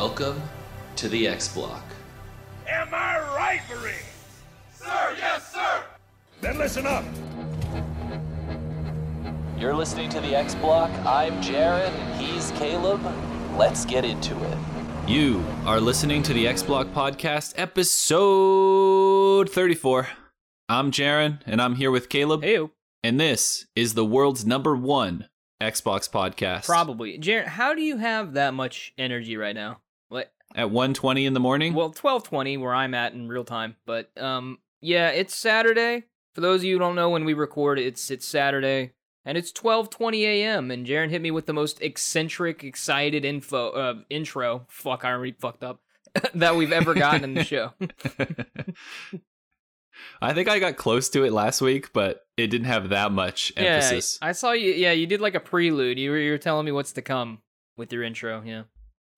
Welcome to the X Block. Am I right, Marine? Sir, yes, sir! Then listen up. You're listening to the X Block. I'm Jared, and he's Caleb. Let's get into it. You are listening to the X Block Podcast, episode 34. I'm Jaron, and I'm here with Caleb. Ew. And this is the world's number one Xbox podcast. Probably. Jared, how do you have that much energy right now? At 1.20 in the morning? well, 12:20 where I'm at in real time, but um yeah, it's Saturday. For those of you who don't know when we record, it's it's Saturday and it's 12:20 a.m. and Jaron hit me with the most eccentric, excited info uh intro. Fuck, I already fucked up. that we've ever gotten in the show. I think I got close to it last week, but it didn't have that much emphasis. Yeah, I saw you yeah, you did like a prelude. You were you were telling me what's to come with your intro, yeah.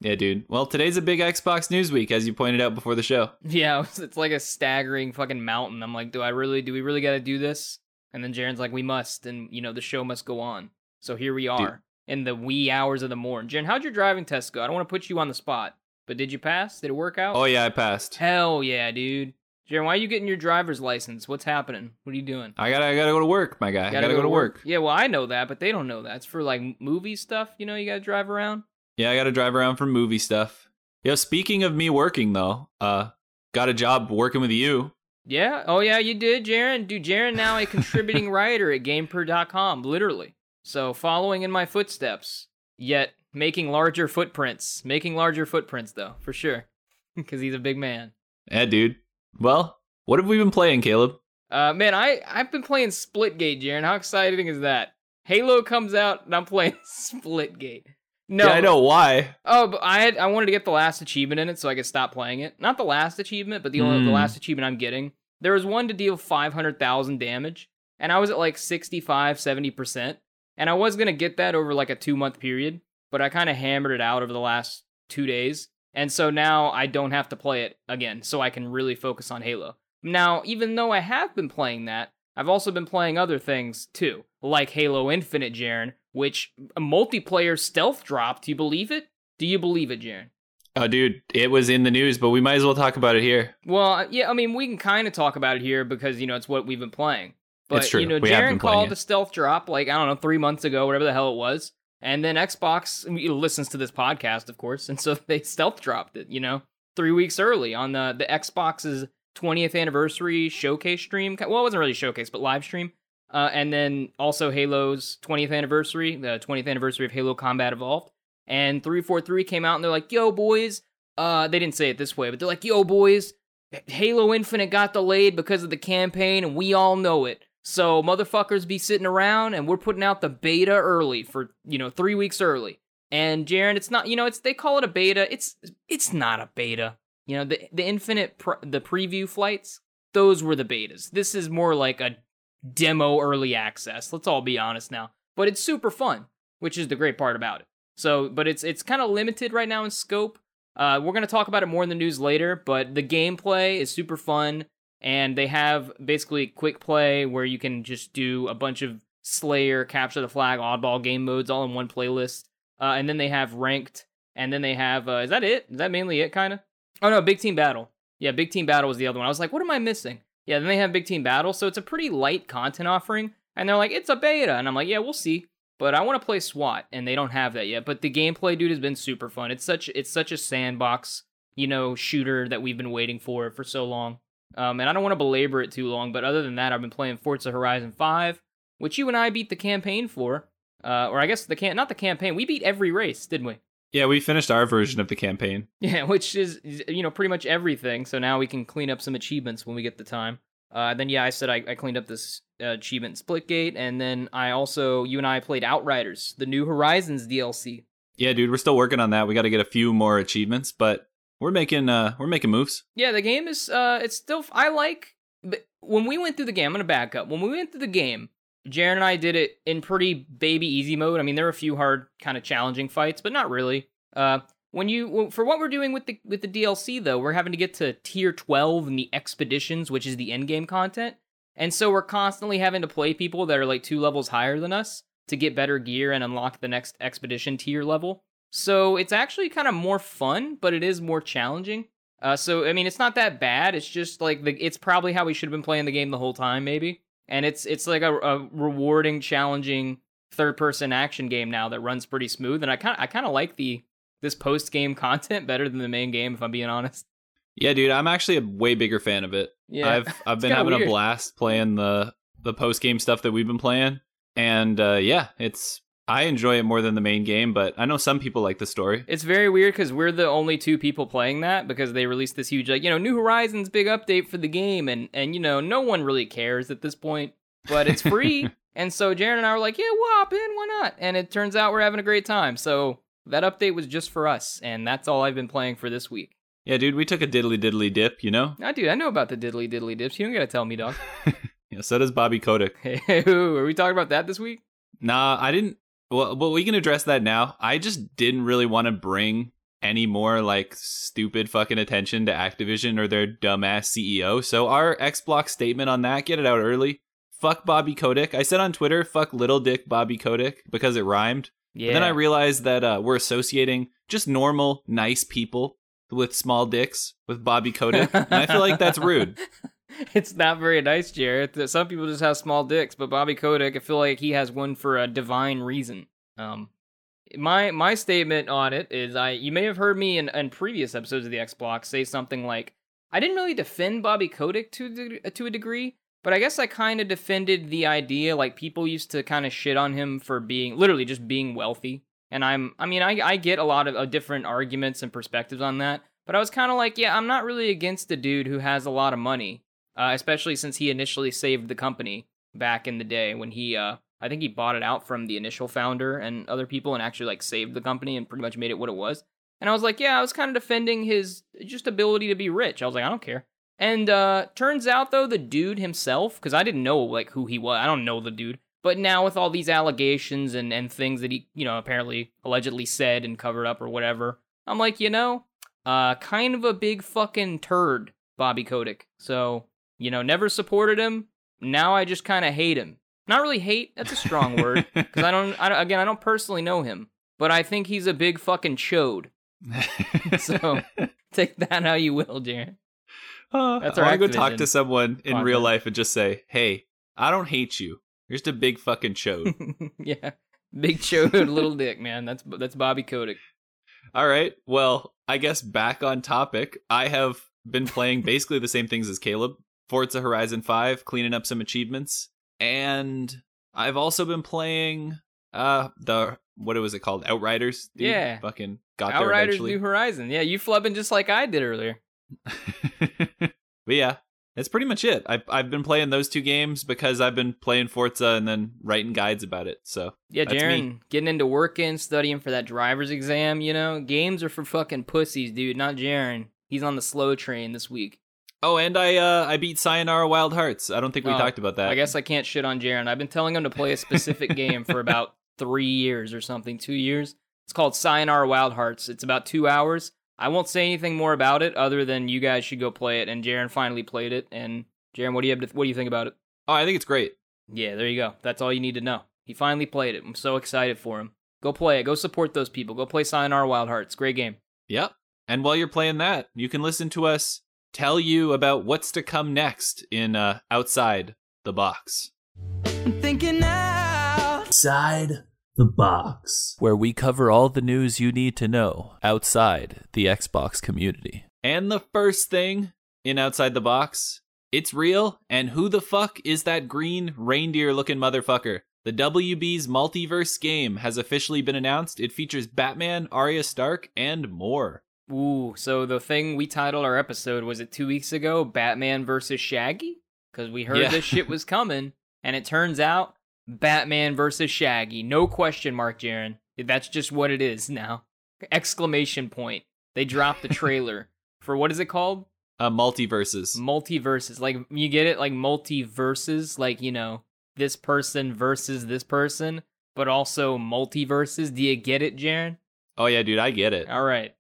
Yeah, dude. Well, today's a big Xbox news week, as you pointed out before the show. Yeah, it's- like a staggering fucking mountain. I'm like, do I really, do we really got to do this? And then Jaren's like, we must, and you know, the show must go on. So here we are in the wee hours of the morning. Jaren, how'd your driving test go? I don't want to put you on the spot, but did you pass? Did it work out? Oh, yeah, I passed. Hell yeah, dude. Jaren, why are you getting your driver's license? What's happening? What are you doing? I gotta, I gotta go to work, my guy. I gotta, go, to work. Yeah, well, I know that, but they don't know that. It's for like movie stuff. You know, you gotta drive around. Yeah, I gotta drive around for movie stuff. Yeah, speaking of me working though, uh, got a job working with you. Yeah. Oh yeah, you did, Jaren. Dude, Jaren now a contributing writer at GamePro.com, literally. So following in my footsteps, yet making larger footprints. Making larger footprints though, for sure. Because he's a big man. Yeah, dude. Well, what have we been playing, Caleb? Uh man, I, I've been playing Splitgate, Jaren. How exciting is that? Halo comes out and I'm playing Splitgate. No, Yeah, I know why. Oh, but I had I wanted to get the last achievement in it so I could stop playing it. Not the last achievement, but the only the Hmm. last achievement I'm getting. There was one to deal 500,000 damage, and I was at like 65, 70%, and I was going to get that over like a 2-month period, but I kind of hammered it out over the last 2 days. And so now I don't have to play it again, so I can really focus on Halo. Now, even though I have been playing that, I've also been playing other things too, like Halo Infinite, Jaren, which a multiplayer stealth drop. Do you believe it? Do you believe it, Jaren? Oh, dude, it was in the news, but we might as well talk about it here. Well, yeah, I mean, we can kind of talk about it here because you know it's what we've been playing. But It's true. you know, We have Jaren called the stealth drop like I don't know three months ago, whatever the hell it was, and then Xbox listens to this podcast, of course, and so they stealth dropped it. You know, three weeks early on the the Xbox's 20th anniversary showcase stream. Well, it wasn't really showcase, but live stream. Uh, and then also Halo's 20th anniversary, the 20th anniversary of Halo Combat Evolved. And 343 came out and they're like, yo, boys. Uh, they didn't say it this way, but they're like, yo, boys. Halo Infinite got delayed because of the campaign, and we all know it. So motherfuckers be sitting around, and we're putting out the beta early for you know three weeks early. And Jaren, it's not you know it's they call it a beta. It's it's not a beta. You know the the Infinite the preview flights those were the betas. This is more like a demo early access. Let's all be honest now. But it's super fun, which is the great part about it. So, but it's it's kind of limited right now in scope. Uh, we're gonna talk about it more in the news later. But the gameplay is super fun, and they have basically quick play where you can just do a bunch of Slayer, Capture the Flag, Oddball game modes all in one playlist. Uh, and then they have ranked, and then they have uh, is that it? Is that mainly it? Kind of. Oh no, Big Team Battle. Yeah, Big Team Battle was the other one. I was like, what am I missing? Yeah, then they have Big Team Battle, so it's a pretty light content offering. And they're like, it's a beta, and I'm like, yeah, we'll see. But I want to play SWAT, and they don't have that yet. But the gameplay, dude, has been super fun. It's such it's such a sandbox, you know, shooter that we've been waiting for for so long. Um, and I don't want to belabor it too long, but other than that, I've been playing Forza Horizon 5, which you and I beat the campaign for. Uh, or I guess the can not the campaign. We beat every race, didn't we? Yeah, we finished our version of the campaign. Yeah, which is you know pretty much everything. So now we can clean up some achievements when we get the time. Uh, then yeah, I said I, I cleaned up this uh, achievement Splitgate, and then I also you and I played Outriders, the New Horizons DLC. Yeah, dude, we're still working on that. We got to get a few more achievements, but we're making uh we're making moves. Yeah, the game is uh it's still I like but when we went through the game, I'm gonna back up. When we went through the game, Jaren and I did it in pretty baby easy mode. I mean, there were a few hard, kind of challenging fights, but not really. Uh, when you for what we're doing with the with the DLC though, we're having to get to tier 12 in the expeditions, which is the end game content, and so we're constantly having to play people that are like two levels higher than us to get better gear and unlock the next expedition tier level. So it's actually kind of more fun, but it is more challenging. Uh, so I mean, it's not that bad. It's just like the, it's probably how we should have been playing the game the whole time, maybe. And it's it's like a, a rewarding, challenging third person action game now that runs pretty smooth. And I kind I kind of like the this post game content better than the main game, if I'm being honest. Yeah, dude, I'm actually a way bigger fan of it. Yeah, I've I've been having weird. a blast playing the the post game stuff that we've been playing, and uh, yeah, it's I enjoy it more than the main game. But I know some people like the story. It's very weird because we're the only two people playing that because they released this huge like you know New Horizons big update for the game and and you know no one really cares at this point, but it's free. and so Jaron and I were like, yeah, we'll in, why not? And it turns out we're having a great time. So that update was just for us, and that's all I've been playing for this week. Yeah, dude, we took a diddly diddly dip, you know. I dude, I know about the diddly diddly dips. You don't gotta tell me, dog. Yeah, so does Bobby Kotick. Hey, are we talking about that this week? Nah, I didn't. Well, well, we can address that now. I just didn't really want to bring any more like stupid fucking attention to Activision or their dumbass CEO. So our X Block statement on that, get it out early. Fuck Bobby Kotick. I said on Twitter, fuck little dick Bobby Kotick because it rhymed. Yeah. But then I realized that uh, we're associating just normal, nice people with small dicks with Bobby Kotick, and I feel like that's rude. it's not very nice, Jared. Some people just have small dicks, but Bobby Kotick, I feel like he has one for a divine reason. Um, my my statement on it is, I you may have heard me in, in previous episodes of the X Block say something like, I didn't really defend Bobby Kotick to the, to a degree, but I guess I kind of defended the idea like people used to kind of shit on him for being literally just being wealthy. And I'm, I mean, I, I get a lot of uh, different arguments and perspectives on that, but I was kind of like, yeah, I'm not really against a dude who has a lot of money uh, especially since he initially saved the company back in the day when he, uh, I think he bought it out from the initial founder and other people and actually like saved the company and pretty much made it what it was. And I was like, yeah, I was kind of defending his just ability to be rich. I was like, I don't care. And uh, turns out though, the dude himself, because I didn't know like who he was. I don't know the dude. But now with all these allegations and, and things that he, you know, apparently allegedly said and covered up or whatever, I'm like, you know, uh, kind of a big fucking turd, Bobby Kotick. So you know, never supported him. Now I just kind of hate him. Not really hate, that's a strong word. Because I don't, I don't, again, I don't personally know him. But I think he's a big fucking chode. So take that how you will, Jared. Uh, That's I our want to go talk to someone in real life and just say, "Hey, I don't hate you. You're just a big fucking chode." yeah. Big chode, little dick, man. That's that's Bobby Kotick. All right. Well, I guess back on topic. I have been playing basically the same things as Caleb. Forza Horizon 5, cleaning up some achievements, and I've also been playing uh the what was it called? Outriders. Dude, Yeah. Fucking got Outriders there eventually. Outriders New Horizon. Yeah, you flubbing just like I did earlier. but yeah, that's pretty much it. I've I've been playing those two games because I've been playing Forza and then writing guides about it. So Yeah, me. Getting into working, studying for that driver's exam, you know? Games are for fucking pussies, dude, not Jaren. He's on the slow train this week. Oh, and I uh I beat Sayonara Wild Hearts. I don't think we Oh, talked about that. I guess I can't shit on Jaren. I've been telling him to play a specific game for about three years or something, two years. It's called Sayonara Wild Hearts. It's about two hours. I won't say anything more about it other than you guys should go play it. And Jaren finally played it. And Jaren, what do you have to, what do you think about it? Oh, I think it's great. Yeah, there you go. That's all you need to know. He finally played it. I'm so excited for him. Go play it. Go support those people. Go play Sayonara Wild Hearts. Great game. Yep. And while you're playing that, you can listen to us tell you about what's to come next in uh outside the box. Thinking outside the box. Where we cover all the news you need to know outside the Xbox community. And the first thing in outside the box, it's real, and who the fuck is that green reindeer looking motherfucker? The WB's multiverse game has officially been announced. It features Batman, Arya Stark, and more. Ooh, so the thing we titled our episode was it two weeks ago, Batman versus Shaggy? Because we heard Yeah. this shit was coming, and it turns out Batman versus Shaggy. No question mark, Jaren. That's just what it is now. Exclamation point. They dropped the trailer for what is it called? Uh, multiverses. Multiverses. Like you get it, like multiverses, like you know, this person versus this person, but also multiverses. Do you get it, Jaren? Oh yeah, dude, I get it. All right.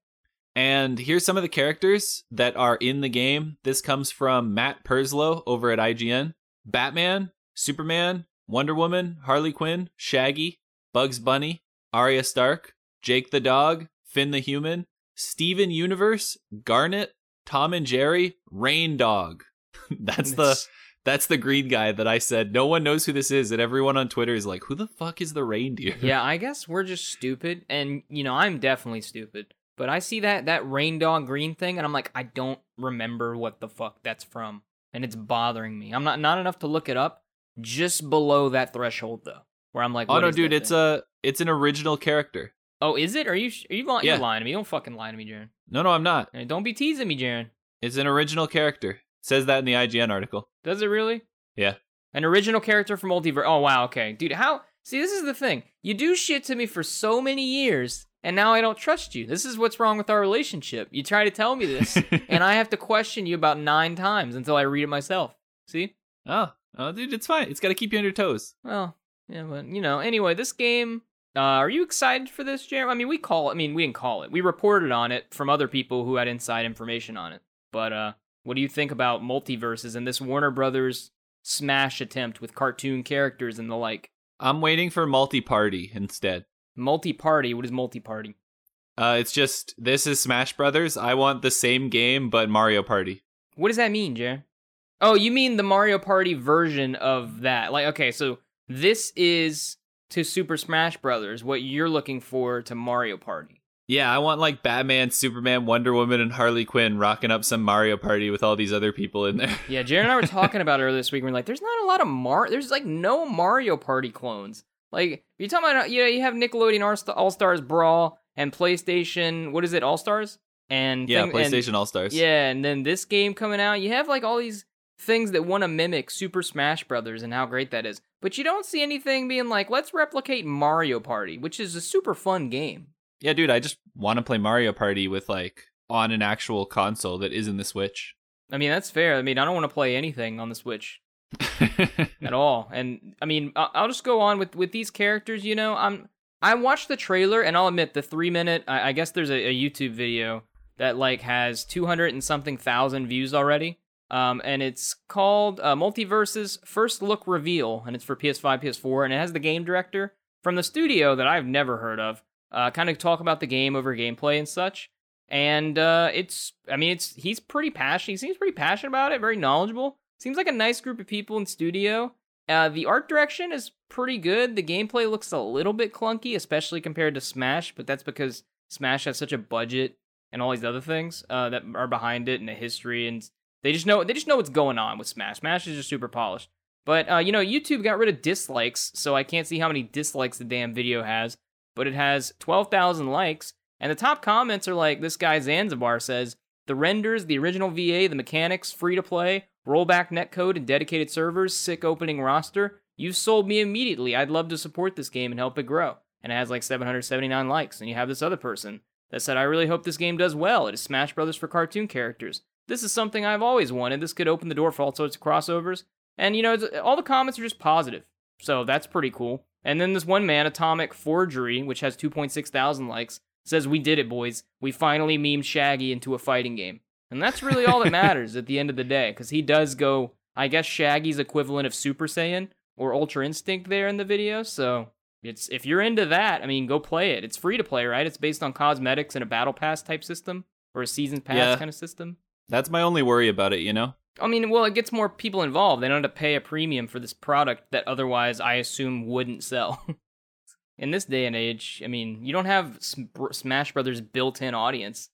And here's some of the characters that are in the game. This comes from Matt Purslow over at IGN. Batman, Superman, Wonder Woman, Harley Quinn, Shaggy, Bugs Bunny, Arya Stark, Jake the Dog, Finn the Human, Steven Universe, Garnet, Tom and Jerry, Reindog. that's the that's the green guy that I said no one knows who this is, and everyone on Twitter is like, "Who the fuck is the reindeer?" yeah, I guess we're just stupid, and you know, I'm definitely stupid. But I see that that Reindog green thing, and I'm like, I don't remember what the fuck that's from, and it's bothering me. I'm not not enough to look it up. Just below that threshold, though, where I'm like, oh no, is dude, it's thing? a it's an original character. Oh, is it? Are you are you lying? Yeah. You're lying to me. Don't fucking lie to me, Jaren. No, no, I'm not. And don't be teasing me, Jaren. It's an original character. It says that in the IGN article. Does it really? Yeah. An original character from Multiverse. Oh wow, okay, dude. How? See, this is the thing. You do shit to me for so many years, and now I don't trust you. This is what's wrong with our relationship. You try to tell me this, and I have to question you about nine times until I read it myself. See? Oh, oh, dude, it's fine. It's got to keep you on your toes. Well, yeah, but you know. Anyway, this game. Uh, are you excited for this, Jeremy? I mean, we call. I mean, we didn't call it. We reported on it from other people who had inside information on it. But uh, what do you think about MultiVersus and this Warner Brothers smash attempt with cartoon characters and the like? I'm waiting for multi-party instead. Multi-party. What is multi-party? Uh, it's just this is Smash Brothers. I want the same game but Mario Party. What does that mean, Jer? Oh, you mean the Mario Party version of that? Like, okay, so this is to Super Smash Brothers what you're looking for to Mario Party. Yeah, I want like Batman, Superman, Wonder Woman, and Harley Quinn rocking up some Mario Party with all these other people in there. Yeah, Jared and I were talking about it earlier this week. We're like, there's not a lot of Mar. There's like no Mario Party clones. Like you're talking about, you know, you have Nickelodeon All Stars Brawl and PlayStation. What is it, All Stars? And yeah, thing- PlayStation All Stars. Yeah, and then this game coming out, you have like all these things that want to mimic Super Smash Brothers and how great that is. But you don't see anything being like, let's replicate Mario Party, which is a super fun game. yeah, dude. I just want to play Mario Party with like on an actual console that isn't the Switch. I mean, that's fair. I mean, I don't want to play anything on the Switch at all. And I mean, I'll just go on with with these characters. You know, I'm I watched the trailer, and I'll admit the three minute. I, I guess there's a, a YouTube video that like has 200 and something thousand views already. Um, and it's called uh, MultiVersus First Look Reveal, and it's for PS5, PS4, and it has the game director from the studio that I've never heard of. Uh, kind of talk about the game over gameplay and such. And uh, it's, I mean, it's he's pretty passionate. He seems pretty passionate about it, very knowledgeable. Seems like a nice group of people in studio. Uh, the art direction is pretty good. The gameplay looks a little bit clunky, especially compared to Smash, but that's because Smash has such a budget and all these other things uh, that are behind it and a history, and they just know they just know what's going on with Smash. Smash is just super polished. But uh, you know, YouTube got rid of dislikes, so I can't see how many dislikes the damn video has. But it has twelve thousand likes, and the top comments are like this guy Zanzibar says the renders, the original VA, the mechanics, free to play, rollback netcode, and dedicated servers, sick opening roster. You sold me immediately. I'd love to support this game and help it grow. And it has like 779 likes. And you have this other person that said, I really hope this game does well. It is Smash Brothers for cartoon characters. This is something I've always wanted. This could open the door for all sorts of crossovers. And you know, all the comments are just positive. So that's pretty cool. And then this one man, Atomic Forgery, which has 2.6 thousand likes, says, We did it, boys. We finally memed Shaggy into a fighting game. And that's really all that matters at the end of the day, because he does go, I guess, Shaggy's equivalent of Super Saiyan or Ultra Instinct there in the video. So it's if you're into that, I mean, go play it. It's free to play, right? It's based on cosmetics and a battle pass type system or a season pass Yeah. kind of system. That's my only worry about it, you know? I mean, well, it gets more people involved. They don't have to pay a premium for this product that otherwise I assume wouldn't sell. In this day and age, I mean, you don't have Sm- Smash Brothers built-in audience.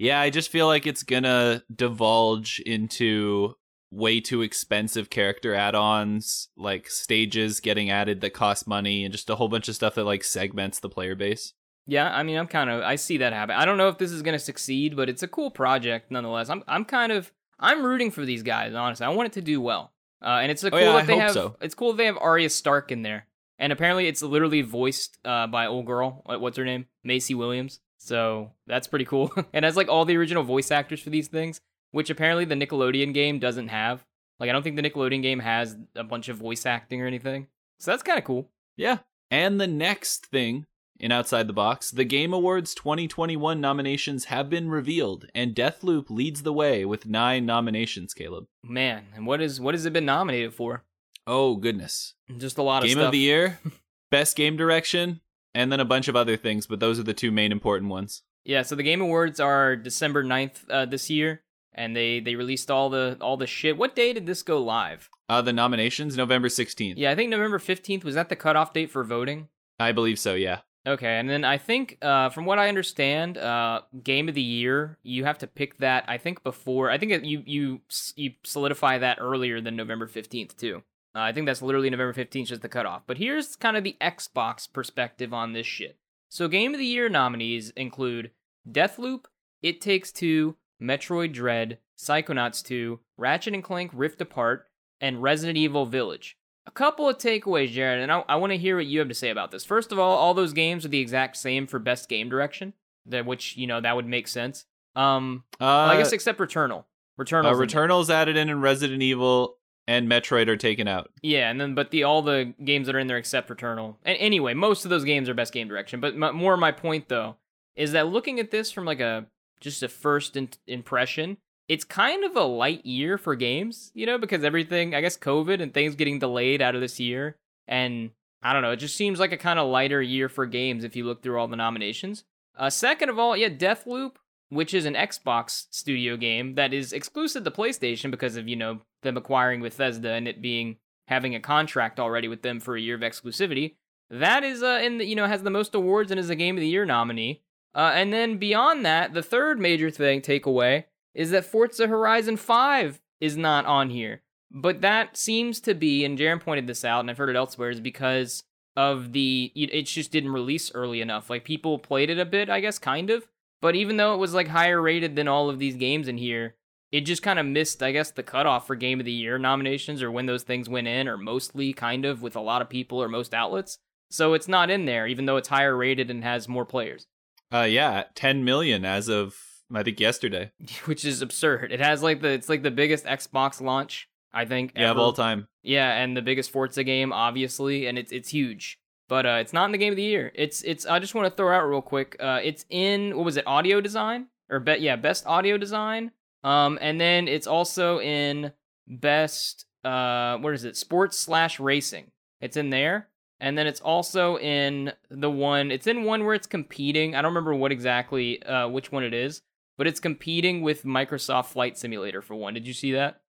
Yeah, I just feel like it's gonna divulge into way too expensive character add-ons, like stages getting added that cost money, and just a whole bunch of stuff that like segments the player base. Yeah, I mean, I'm kind of I see that happen. I don't know if this is going to succeed, but it's a cool project nonetheless. I'm I'm kind of I'm rooting for these guys, honestly. I want it to do well. Uh, and it's a Oh, cool yeah, that I they have so. it's cool they have Arya Stark in there. And apparently it's literally voiced uh, by old girl, uh, what's her name? Maisie Williams. So that's pretty cool. and has like all the original voice actors for these things, which apparently the Nickelodeon game doesn't have. Like I don't think the Nickelodeon game has a bunch of voice acting or anything. So that's kind of cool. Yeah. And the next thing in Outside the Box, the Game Awards 2021 nominations have been revealed, and Deathloop leads the way with nine nominations, Caleb. Man, and what is what has it been nominated for? Oh, goodness. Just a lot of stuff. Game stuff. of the Year, Best Game Direction, and then a bunch of other things, but those are the two main important ones. Yeah, so the Game Awards are December 9th uh, this year, and they they released all the all the shit. What day did this go live? Uh, the nominations, November 16th. Yeah, I think November 15th was that the cutoff date for voting. I believe so, yeah. Okay, and then I think, uh, from what I understand, uh, game of the year, you have to pick that. I think before. I think it, you you you solidify that earlier than November fifteenth too. Uh, I think that's literally November fifteenth, just the cutoff. But here's kind of the Xbox perspective on this shit. So, game of the year nominees include Deathloop, It Takes Two, Metroid Dread, Psychonauts 2, Ratchet and Clank Rift Apart, and Resident Evil Village. A couple of takeaways, Jared, and I, I want to hear what you have to say about this. First of all, all those games are the exact same for best game direction, that which you know that would make sense. Um, Uh, well, I guess except Returnal. Returnal. uh, Returnal's added in, and Resident Evil and Metroid are taken out. Yeah, and then but the all the games that are in there except Returnal. And anyway, most of those games are best game direction. But m- more my point though is that looking at this from like a just a first in- impression, it's kind of a light year for games, you know, because everything, I guess COVID and things getting delayed out of this year and I don't know, it just seems like a kind of lighter year for games if you look through all the nominations. Uh second of all, yeah, Deathloop which is an Xbox studio game that is exclusive to PlayStation because of, you know, them acquiring with Bethesda and it being having a contract already with them for a year of exclusivity. That is uh in the, you know, has the most awards and is a game of the year nominee. Uh and then beyond that, the third major thing takeaway is that Forza Horizon 5 is not on here. But that seems to be, and Jaren pointed this out, and I've heard it elsewhere, is because of the it just didn't release early enough. Like people played it a bit, I guess, kind of. But even though it was like higher rated than all of these games in here, it just kind of missed, I guess, the cutoff for Game of the Year nominations or when those things went in, or mostly kind of with a lot of people or most outlets. So it's not in there, even though it's higher rated and has more players, Uh, yeah, 10 million as of I think yesterday. which is absurd. It has like the it's like the biggest Xbox launch I think Yeah, of all time. Yeah, and the biggest Forza game, obviously, and it's it's huge. But uh, it's not in the game of the year. It's it's. I just want to throw out real quick. Uh, it's in what was it? Audio design or bet? Yeah, best audio design. Um, and then it's also in best. Uh, what is it? Sports slash racing. It's in there, and then it's also in the one. It's in one where it's competing. I don't remember what exactly. Uh, which one it is, but it's competing with Microsoft Flight Simulator for one. Did you see that?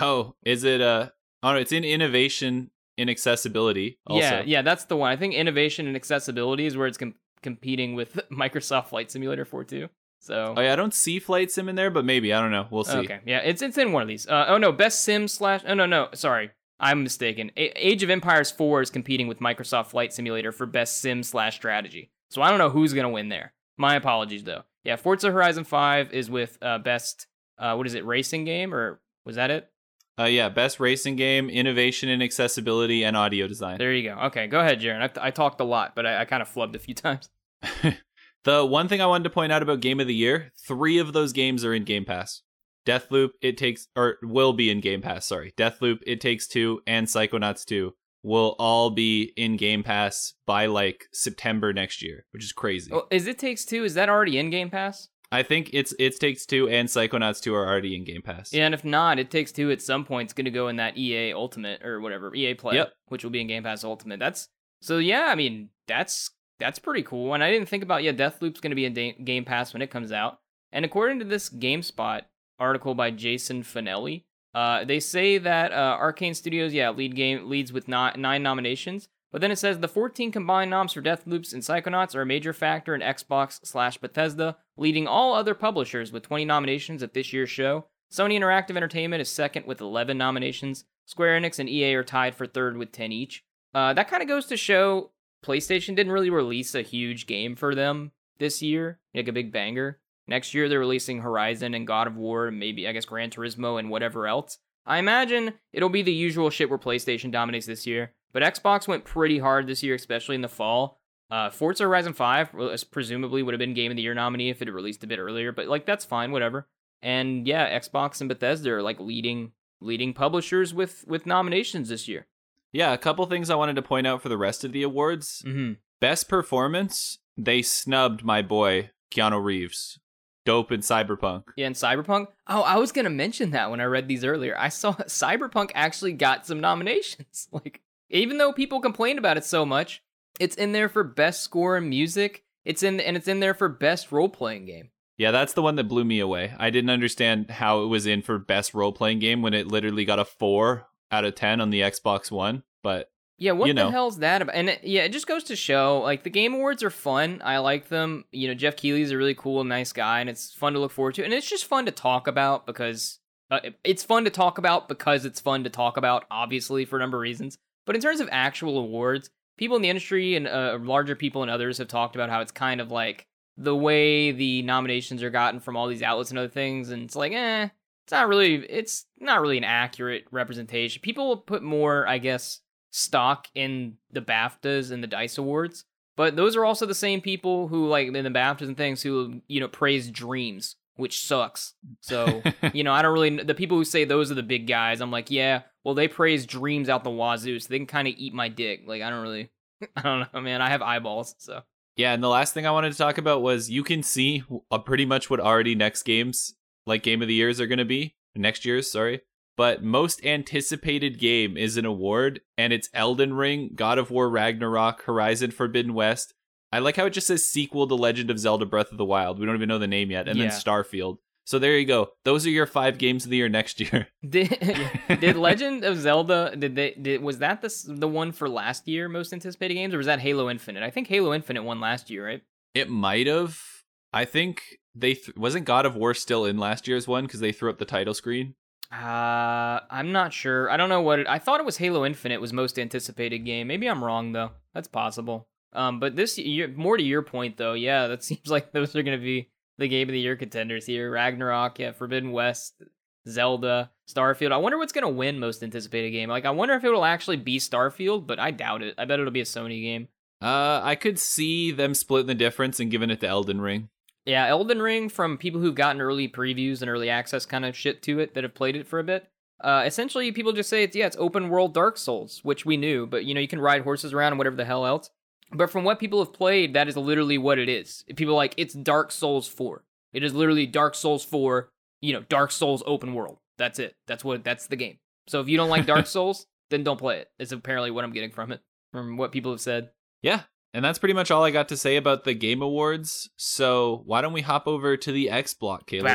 Oh, is it uh Oh, it's in innovation in accessibility also. Yeah, yeah, that's the one. I think innovation and accessibility is where it's com- competing with Microsoft Flight Simulator 4 too. So Oh yeah, I don't see Flight Sim in there, but maybe I don't know. We'll see. okay, yeah, it's it's in one of these. Uh, oh no, best sim slash. Oh no, no, sorry, I'm mistaken. A- Age of Empires 4 is competing with Microsoft Flight Simulator for best sim slash strategy. So I don't know who's gonna win there. My apologies though. Yeah, Forza Horizon 5 is with uh, best. Uh, what is it? Racing game or was that it? Uh, yeah, best racing game, innovation in accessibility, and audio design. There you go. Okay, go ahead, Jaron. I, I talked a lot, but I, I kind of flubbed a few times. the one thing I wanted to point out about Game of the Year: three of those games are in Game Pass. Deathloop, it takes or will be in Game Pass. Sorry, Deathloop, it takes two, and Psychonauts two will all be in Game Pass by like September next year, which is crazy. Oh, is it takes two? Is that already in Game Pass? I think it's it takes two and Psychonauts two are already in Game Pass. Yeah, and if not, it takes two at some point. It's going to go in that EA Ultimate or whatever EA Play, Yep. which will be in Game Pass Ultimate. That's so yeah. I mean, that's that's pretty cool. And I didn't think about yeah, Deathloop's going to be in da- Game Pass when it comes out. And according to this GameSpot article by Jason Fanelli, uh, they say that uh, Arkane Studios yeah lead game leads with ni- nine nominations. But then it says the 14 combined noms for Deathloops and Psychonauts are a major factor in Xbox slash Bethesda, leading all other publishers with 20 nominations at this year's show. Sony Interactive Entertainment is second with 11 nominations. Square Enix and EA are tied for third with 10 each. Uh, that kind of goes to show PlayStation didn't really release a huge game for them this year, like a big banger. Next year they're releasing Horizon and God of War, and maybe I guess Gran Turismo and whatever else. I imagine it'll be the usual shit where PlayStation dominates this year, but Xbox went pretty hard this year, especially in the fall. Uh, Forza Horizon 5 was- presumably would have been Game of the Year nominee if it had released a bit earlier, but like that's fine, whatever. And yeah, Xbox and Bethesda are like leading leading publishers with with nominations this year. Yeah, a couple things I wanted to point out for the rest of the awards. Mm-hmm. Best performance, they snubbed my boy Keanu Reeves. Dope in Cyberpunk. Yeah, and Cyberpunk. Oh, I was gonna mention that when I read these earlier. I saw Cyberpunk actually got some nominations. Like, even though people complained about it so much, It's in there for best score and music. It's in and it's in there for best role playing game. Yeah, that's the one that blew me away. I didn't understand how it was in for best role playing game when it literally got a four out of ten on the Xbox One. But Yeah, what You the know. hell's that about? And it, yeah, it just goes to show like the game awards are fun. I like them. You know, Geoff Keighley's a really cool, nice guy, and it's fun to look forward to. And it's just fun to talk about because uh, it's fun to talk about because it's fun to talk about, obviously for a number of reasons. But in terms of actual awards, people in the industry and uh, larger people and others have talked about how it's kind of like the way the nominations are gotten from all these outlets and other things, and it's like, eh, it's not really, it's not really an accurate representation. People will put more, I guess stock in the BAFTAs and the Dice Awards, but those are also the same people who like in the BAFTAs and things who you know praise Dreams, which sucks. So you know I don't really the people who say those are the big guys. I'm like, yeah, well they praise Dreams out the wazoo, so they can kind of eat my dick. Like I don't really, I don't know, man. I have eyeballs, so yeah, and the last thing I wanted to talk about was you can see uh, pretty much what already next games like game of the years are going to be next year's. Sorry. But most anticipated game is an award, and it's Elden Ring, God of War Ragnarok, Horizon Forbidden West. I like how it just says sequel to Legend of Zelda Breath of the Wild. We don't even know the name yet. And Yeah. then Starfield. So there you go. Those are your five games of the year next year. did did Legend of Zelda did they did was that the the one for last year most anticipated games or was that Halo Infinite? I think Halo Infinite won last year, right? It might have. I think they th- wasn't God of War still in last year's one because they threw up the title screen. Uh, I'm not sure. I don't know what it, I thought it was Halo Infinite was most anticipated game. Maybe I'm wrong though. That's possible. Um, but this year, more to your point though, yeah, that seems like those are gonna be the game of the year contenders here. Ragnarok, yeah, Forbidden West, Zelda, Starfield. I wonder what's gonna win most anticipated game. Like, I wonder if it will actually be Starfield, but I doubt it. I bet it'll be a Sony game. Uh, I could see them splitting the difference and giving it to Elden Ring. Yeah, Elden Ring from people who've gotten early previews and early access kind of shit to it that have played it for a bit. Uh, essentially, people just say it's yeah, it's open world Dark Souls, which we knew, but you know you can ride horses around and whatever the hell else. But from what people have played, that is literally what it is. People are like it's Dark Souls Four. It is literally Dark Souls Four. You know, Dark Souls open world. That's it. That's what. That's the game. So if you don't like Dark Souls, then don't play it. Is apparently what I'm getting from it, from what people have said. Yeah, and that's pretty much all I got to say about the Game Awards. So why don't we hop over to the X Block, Caleb?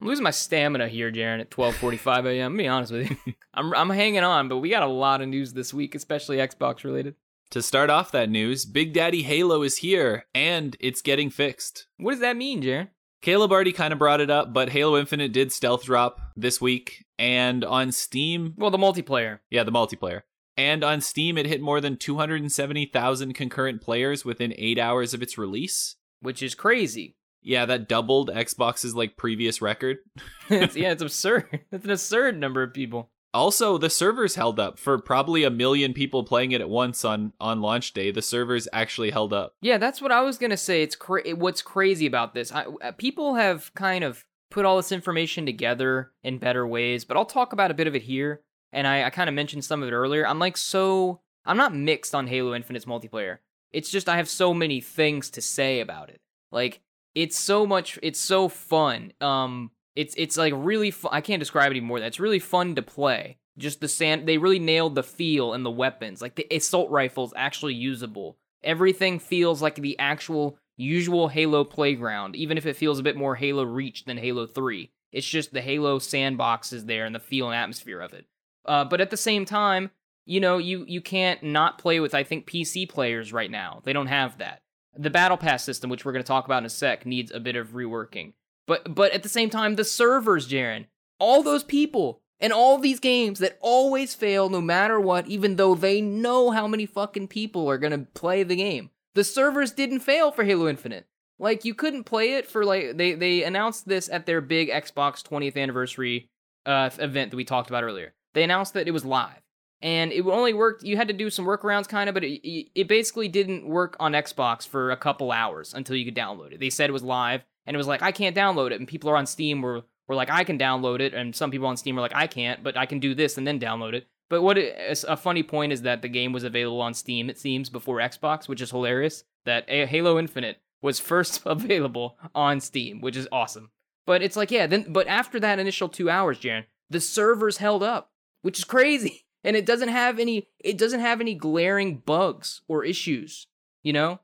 I'm losing my stamina here, Jaren, at 12:45 a.m. Be honest with you, I'm I'm hanging on, but we got a lot of news this week, especially Xbox related. To start off that news, Big Daddy Halo is here, and it's getting fixed. What does that mean, Jaren? Caleb already kind of brought it up, but Halo Infinite did stealth drop this week, and on Steam, Well, the multiplayer. yeah, the multiplayer. And on Steam, it hit more than 270,000 concurrent players within eight hours of its release. which is crazy. Yeah, that doubled Xbox's like previous record. it's, yeah, it's absurd. It's an absurd number of people. Also, the servers held up for probably a million people playing it at once on on launch day. The servers actually held up. Yeah, that's what I was gonna say. It's cra- what's crazy about this. I, uh, people have kind of put all this information together in better ways, but I'll talk about a bit of it here. And I, I kind of mentioned some of it earlier. I'm like so I'm not mixed on Halo Infinite's multiplayer. It's just I have so many things to say about it. Like it's so much. It's so fun. Um, it's it's like really. Fu- I can't describe it anymore. That's really fun to play. Just the sand. They really nailed the feel and the weapons. Like the assault rifle's actually usable. Everything feels like the actual usual Halo playground, even if it feels a bit more Halo Reach than Halo 3. It's just the Halo sandbox is there and the feel and atmosphere of it. Uh, but at the same time, you know, you you can't not play with I think PC players right now. They don't have that. The battle pass system, which we're going to talk about in a sec, needs a bit of reworking. But but at the same time, the servers, Jaren, all those people and all these games that always fail no matter what, even though they know how many fucking people are to play the game. The servers didn't fail for Halo Infinite. Like you couldn't play it for like they they announced this at their big Xbox 20th anniversary uh event that we talked about earlier. They announced that it was live. And it only worked you had to do some workarounds kind of, but it, it basically didn't work on Xbox for a couple hours until you could download it. They said it was live and it was like I can't download it and people are on Steam were were like I can download it and some people on Steam were like I can't, but I can do this and then download it. But what it, a funny point is that the game was available on Steam it seems before Xbox, which is hilarious. That A- Halo Infinite was first available on Steam, which is awesome. But it's like, yeah, then but after that initial two hours, Jaren, the servers held up. which is crazy. And it doesn't have any it doesn't have any glaring bugs or issues, you know?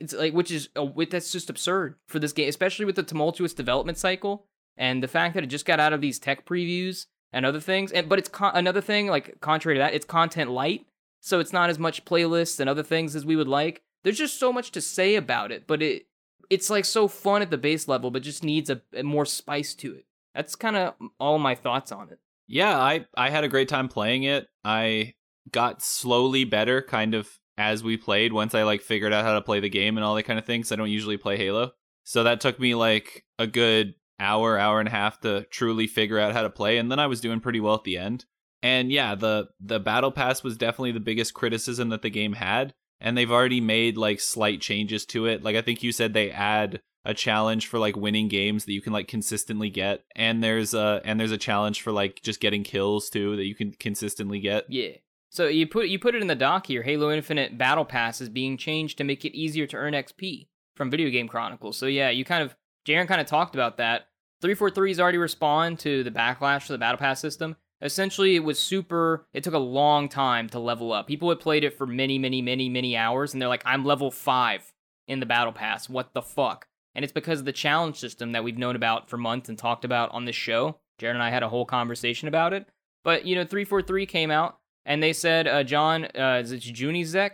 It's like which is uh, that's just absurd for this game, especially with the tumultuous development cycle and the fact that it just got out of these tech previews and other things. And but it's con- another thing like contrary to that, it's content light, so it's not as much playlists and other things as we would like. There's just so much to say about it, but it it's like so fun at the base level, but just needs a, a more spice to it. That's kind of all my thoughts on it. Yeah, I I had a great time playing it. I got slowly better kind of as we played once I like figured out how to play the game and all that kind of things. I don't usually play Halo. So that took me like a good hour, hour and a half to truly figure out how to play and then I was doing pretty well at the end. And yeah, the the battle pass was definitely the biggest criticism that the game had and they've already made like slight changes to it. Like I think you said they add a challenge for like winning games that you can like consistently get and there's a and there's a challenge for like just getting kills too that you can consistently get yeah so you put you put it in the doc here halo infinite battle pass is being changed to make it easier to earn xp from video game chronicles. So yeah you kind of Jaren kind of talked about that. 343's already respond to the backlash for the battle pass system. Essentially it was super it took a long time to level up. People had played it for many many many many hours and they're like i'm level 5 in the battle pass. What the fuck? And it's because of the challenge system that we've known about for months and talked about on this show. Jared and I had a whole conversation about it. But, you know, 343 came out and they said, uh, John, uh, is it Junyszek?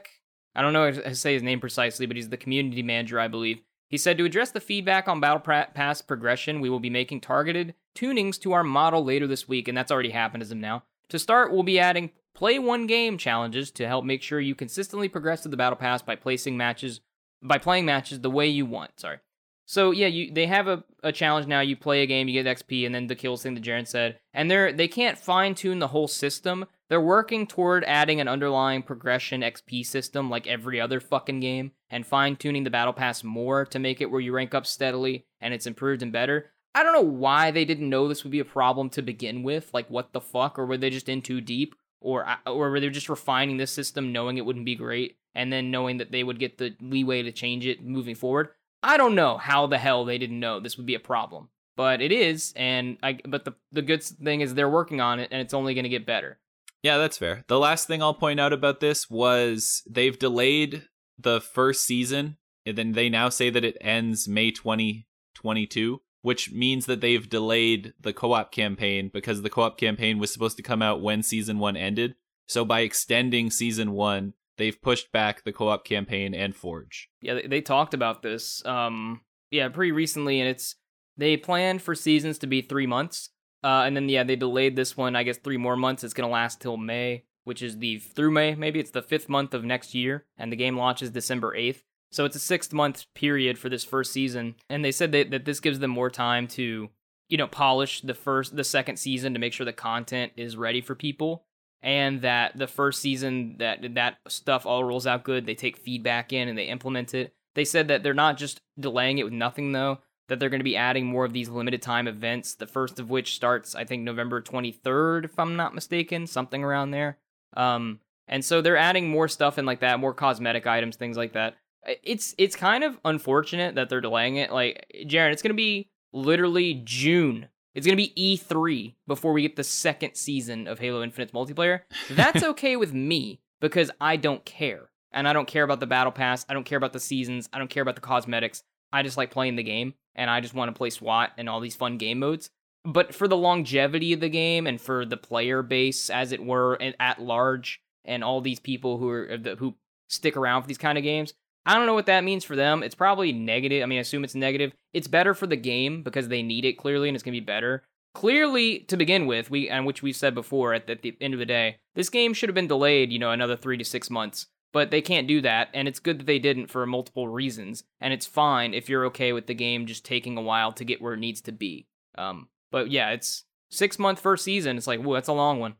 I don't know how to say his name precisely, but he's the community manager, I believe. He said, to address the feedback on Battle Pass progression, we will be making targeted tunings to our model later this week, and that's already happened as of now. To start, we'll be adding play one game challenges to help make sure you consistently progress to the Battle Pass by placing matches by playing matches the way you want. Sorry. So yeah, you they have a, a challenge now. You play a game, you get XP, and then the kills thing that Jaren said. And they're they can't fine tune the whole system. They're working toward adding an underlying progression XP system like every other fucking game, and fine tuning the battle pass more to make it where you rank up steadily and it's improved and better. I don't know why they didn't know this would be a problem to begin with. Like what the fuck, or were they just in too deep, or uh, or were they just refining this system, knowing it wouldn't be great, and then knowing that they would get the leeway to change it moving forward? I don't know how the hell they didn't know this would be a problem, but it is, and I. But the the good thing is they're working on it, and it's only going to get better. Yeah, that's fair. The last thing I'll point out about this was they've delayed the first season, and then they now say that it ends May 2022, which means that they've delayed the co-op campaign because the co-op campaign was supposed to come out when season 1 ended. So by extending season 1, they've pushed back the co-op campaign and Forge. Yeah, they, they talked about this. Um, yeah, pretty recently, and it's they planned for seasons to be three months, uh, and then yeah, they delayed this one. I guess three more months. It's gonna last till May, which is the through May. Maybe it's the fifth month of next year, and the game launches December eighth. So it's a six month period for this first season, and they said that, that this gives them more time to, you know, polish the first, the second season to make sure the content is ready for people and that the first season that that stuff all rolls out good. They take feedback in and they implement it. They said that they're not just delaying it with nothing though, that they're going to be adding more of these limited time events, the first of which starts I think November 23rd if I'm not mistaken, something around there. Um and so they're adding more stuff in like that, more cosmetic items, things like that. It's it's kind of unfortunate that they're delaying it. Like Jaren, it's going to be literally June it's going to be E3 before we get the second season of Halo Infinite's multiplayer. That's okay with me because I don't care. And I don't care about the battle pass. I don't care about the seasons. I don't care about the cosmetics. I just like playing the game and I just want to play SWAT and all these fun game modes. But for the longevity of the game and for the player base, as it were, at large, and all these people who are uh, who stick around for these kind of games, I don't know what that means for them. It's probably negative. I mean, I assume it's negative. It's better for the game because they need it clearly, and it's gonna be better. Clearly, to begin with, we and which we've said before, at the, at the end of the day, this game should have been delayed. You know, another three to six months, but they can't do that, and it's good that they didn't for multiple reasons. And it's fine if you're okay with the game just taking a while to get where it needs to be. Um, but yeah, it's six month first season. It's like, whoa, that's a long one.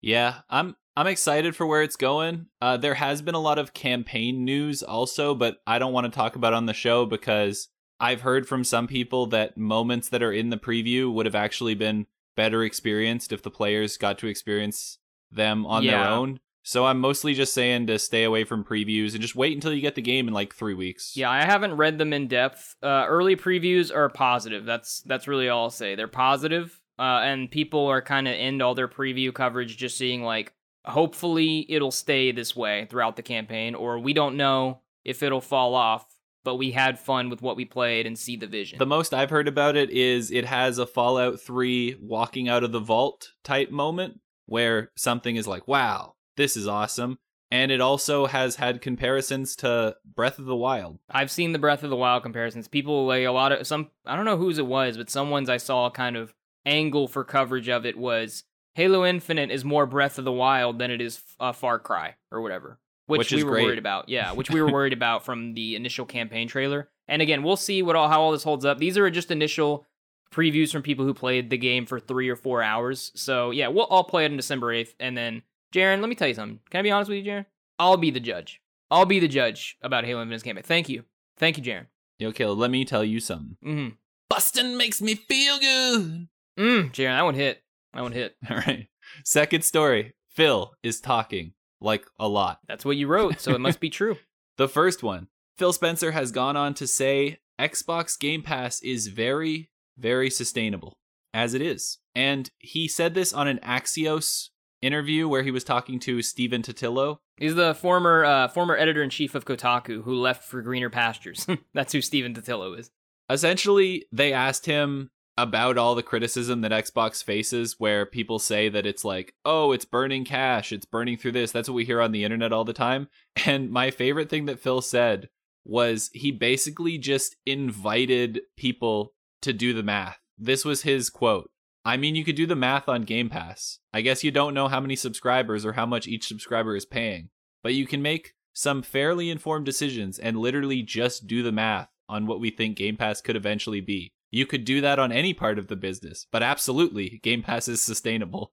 Yeah, I'm I'm excited for where it's going. Uh, there has been a lot of campaign news also, but I don't want to talk about on the show because I've heard from some people that moments that are in the preview would have actually been better experienced if the players got to experience them on Yeah. their own. So I'm mostly just saying to stay away from previews and just wait until you get the game in like three weeks. Yeah, I haven't read them in depth. Uh, early previews are positive. That's that's really all I'll say. They're positive. uh, and people are kind of end all their preview coverage just seeing like, hopefully it'll stay this way throughout the campaign, or we don't know if it'll fall off, but we had fun with what we played and see the vision. The most I've heard about it is it has a Fallout 3 walking out of the vault type moment where something is like, wow, this is awesome. And it also has had comparisons to Breath of the Wild. I've seen the Breath of the Wild comparisons. People like a lot of some I don't know whose it was, but someone's I saw kind of angle for coverage of it was Halo Infinite is more Breath of the Wild than it is uh, Far Cry or whatever, which, Which we were great. worried about. Yeah, which we were worried about from the initial campaign trailer. And again, we'll see what all how all this holds up. These are just initial previews from people who played the game for three or four hours. So yeah, we'll all play it on December eighth, and then Jaren, let me tell you something. Can I be honest with you, Jaren? I'll be the judge. I'll be the judge about Halo Infinite's campaign. Thank you, thank you, Jaren. Caleb, let me tell you something. Mm-hmm. Bustin' makes me feel good. Mm, Jaren, that one hit. That one hit. All right. Second story Phil is talking like a lot. That's what you wrote, so it must be true. The first one Phil Spencer has gone on to say Xbox Game Pass is very, very sustainable, as it is. And he said this on an Axios interview where he was talking to Stephen Totilo. He's the former uh, former editor in chief of Kotaku who left for greener pastures. That's who Stephen Totilo is. Essentially, they asked him about all the criticism that Xbox faces, where people say that it's like, oh, it's burning cash, it's burning through this. That's what we hear on the internet all the time. And my favorite thing that Phil said was he basically just invited people to do the math. This was his quote. I mean, you could do the math on Game Pass. I guess you don't know how many subscribers or how much each subscriber is paying, but you can make some fairly informed decisions and literally just do the math on what we think Game Pass could eventually be. You could do that on any part of the business, but absolutely, Game Pass is sustainable.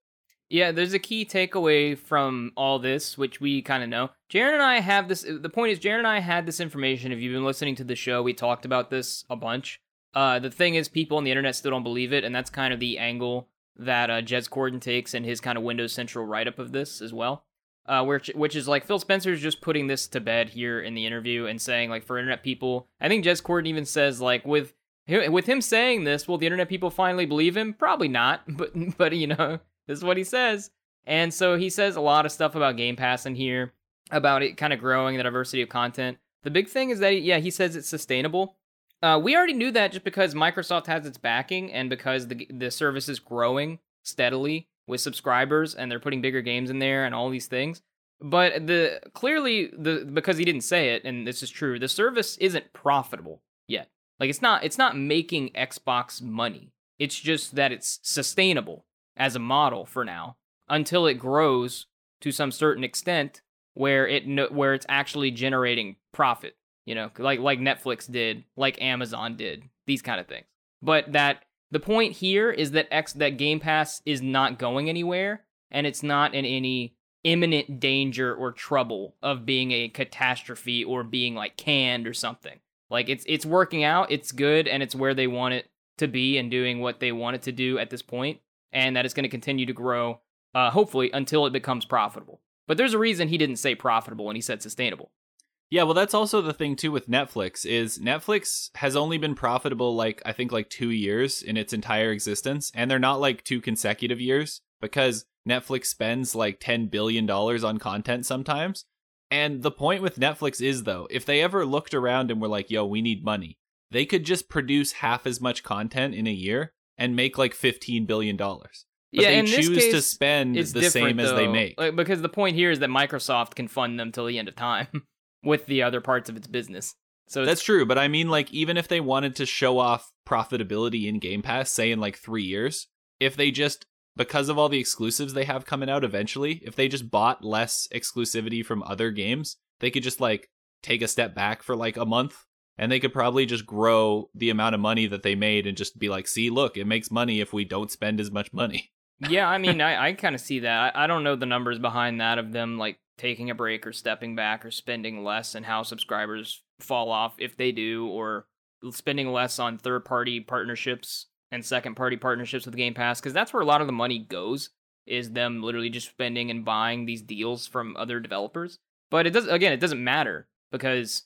Yeah, there's a key takeaway from all this, which we kind of know. Jaren and I have this. The point is, Jaren and I had this information. If you've been listening to the show, we talked about this a bunch. Uh, the thing is, people on the internet still don't believe it, and that's kind of the angle that uh, Jez Corden takes in his kind of Windows Central write up of this as well. Uh, which which is like Phil Spencer's just putting this to bed here in the interview and saying like for internet people, I think Jez Corden even says like with with him saying this, will the internet people finally believe him? Probably not, but but you know this is what he says, and so he says a lot of stuff about Game Pass in here about it kind of growing the diversity of content. The big thing is that he, yeah, he says it's sustainable. Uh, we already knew that just because Microsoft has its backing and because the the service is growing steadily with subscribers and they're putting bigger games in there and all these things. But the clearly the because he didn't say it and this is true, the service isn't profitable yet. Like it's not it's not making Xbox money. It's just that it's sustainable as a model for now until it grows to some certain extent where it where it's actually generating profit, you know, like like Netflix did, like Amazon did, these kind of things. But that the point here is that X that Game Pass is not going anywhere and it's not in any imminent danger or trouble of being a catastrophe or being like canned or something. Like it's it's working out, it's good and it's where they want it to be and doing what they want it to do at this point and that it's going to continue to grow uh hopefully until it becomes profitable. But there's a reason he didn't say profitable and he said sustainable. Yeah, well, that's also the thing too with Netflix is Netflix has only been profitable like I think like two years in its entire existence, and they're not like two consecutive years because Netflix spends like ten billion dollars on content sometimes. And the point with Netflix is though, if they ever looked around and were like, "Yo, we need money," they could just produce half as much content in a year and make like fifteen billion dollars. But yeah, they in this choose to spend the same as they make. like, because the point here is that Microsoft can fund them till the end of time with the other parts of its business. So That's true, but I mean, like, even if they wanted to show off profitability in Game Pass, say in like three years, if they just, because of all the exclusives they have coming out eventually, if they just bought less exclusivity from other games, they could just like take a step back for like a month and they could probably just grow the amount of money that they made and just be like, see, look, it makes money if we don't spend as much money. yeah, I mean, I, I kind of see that. I, I don't know the numbers behind that of them like taking a break or stepping back or spending less and how subscribers fall off if they do or spending less on third party partnerships and second party partnerships with Game Pass because that's where a lot of the money goes is them literally just spending and buying these deals from other developers. But it does again, it doesn't matter because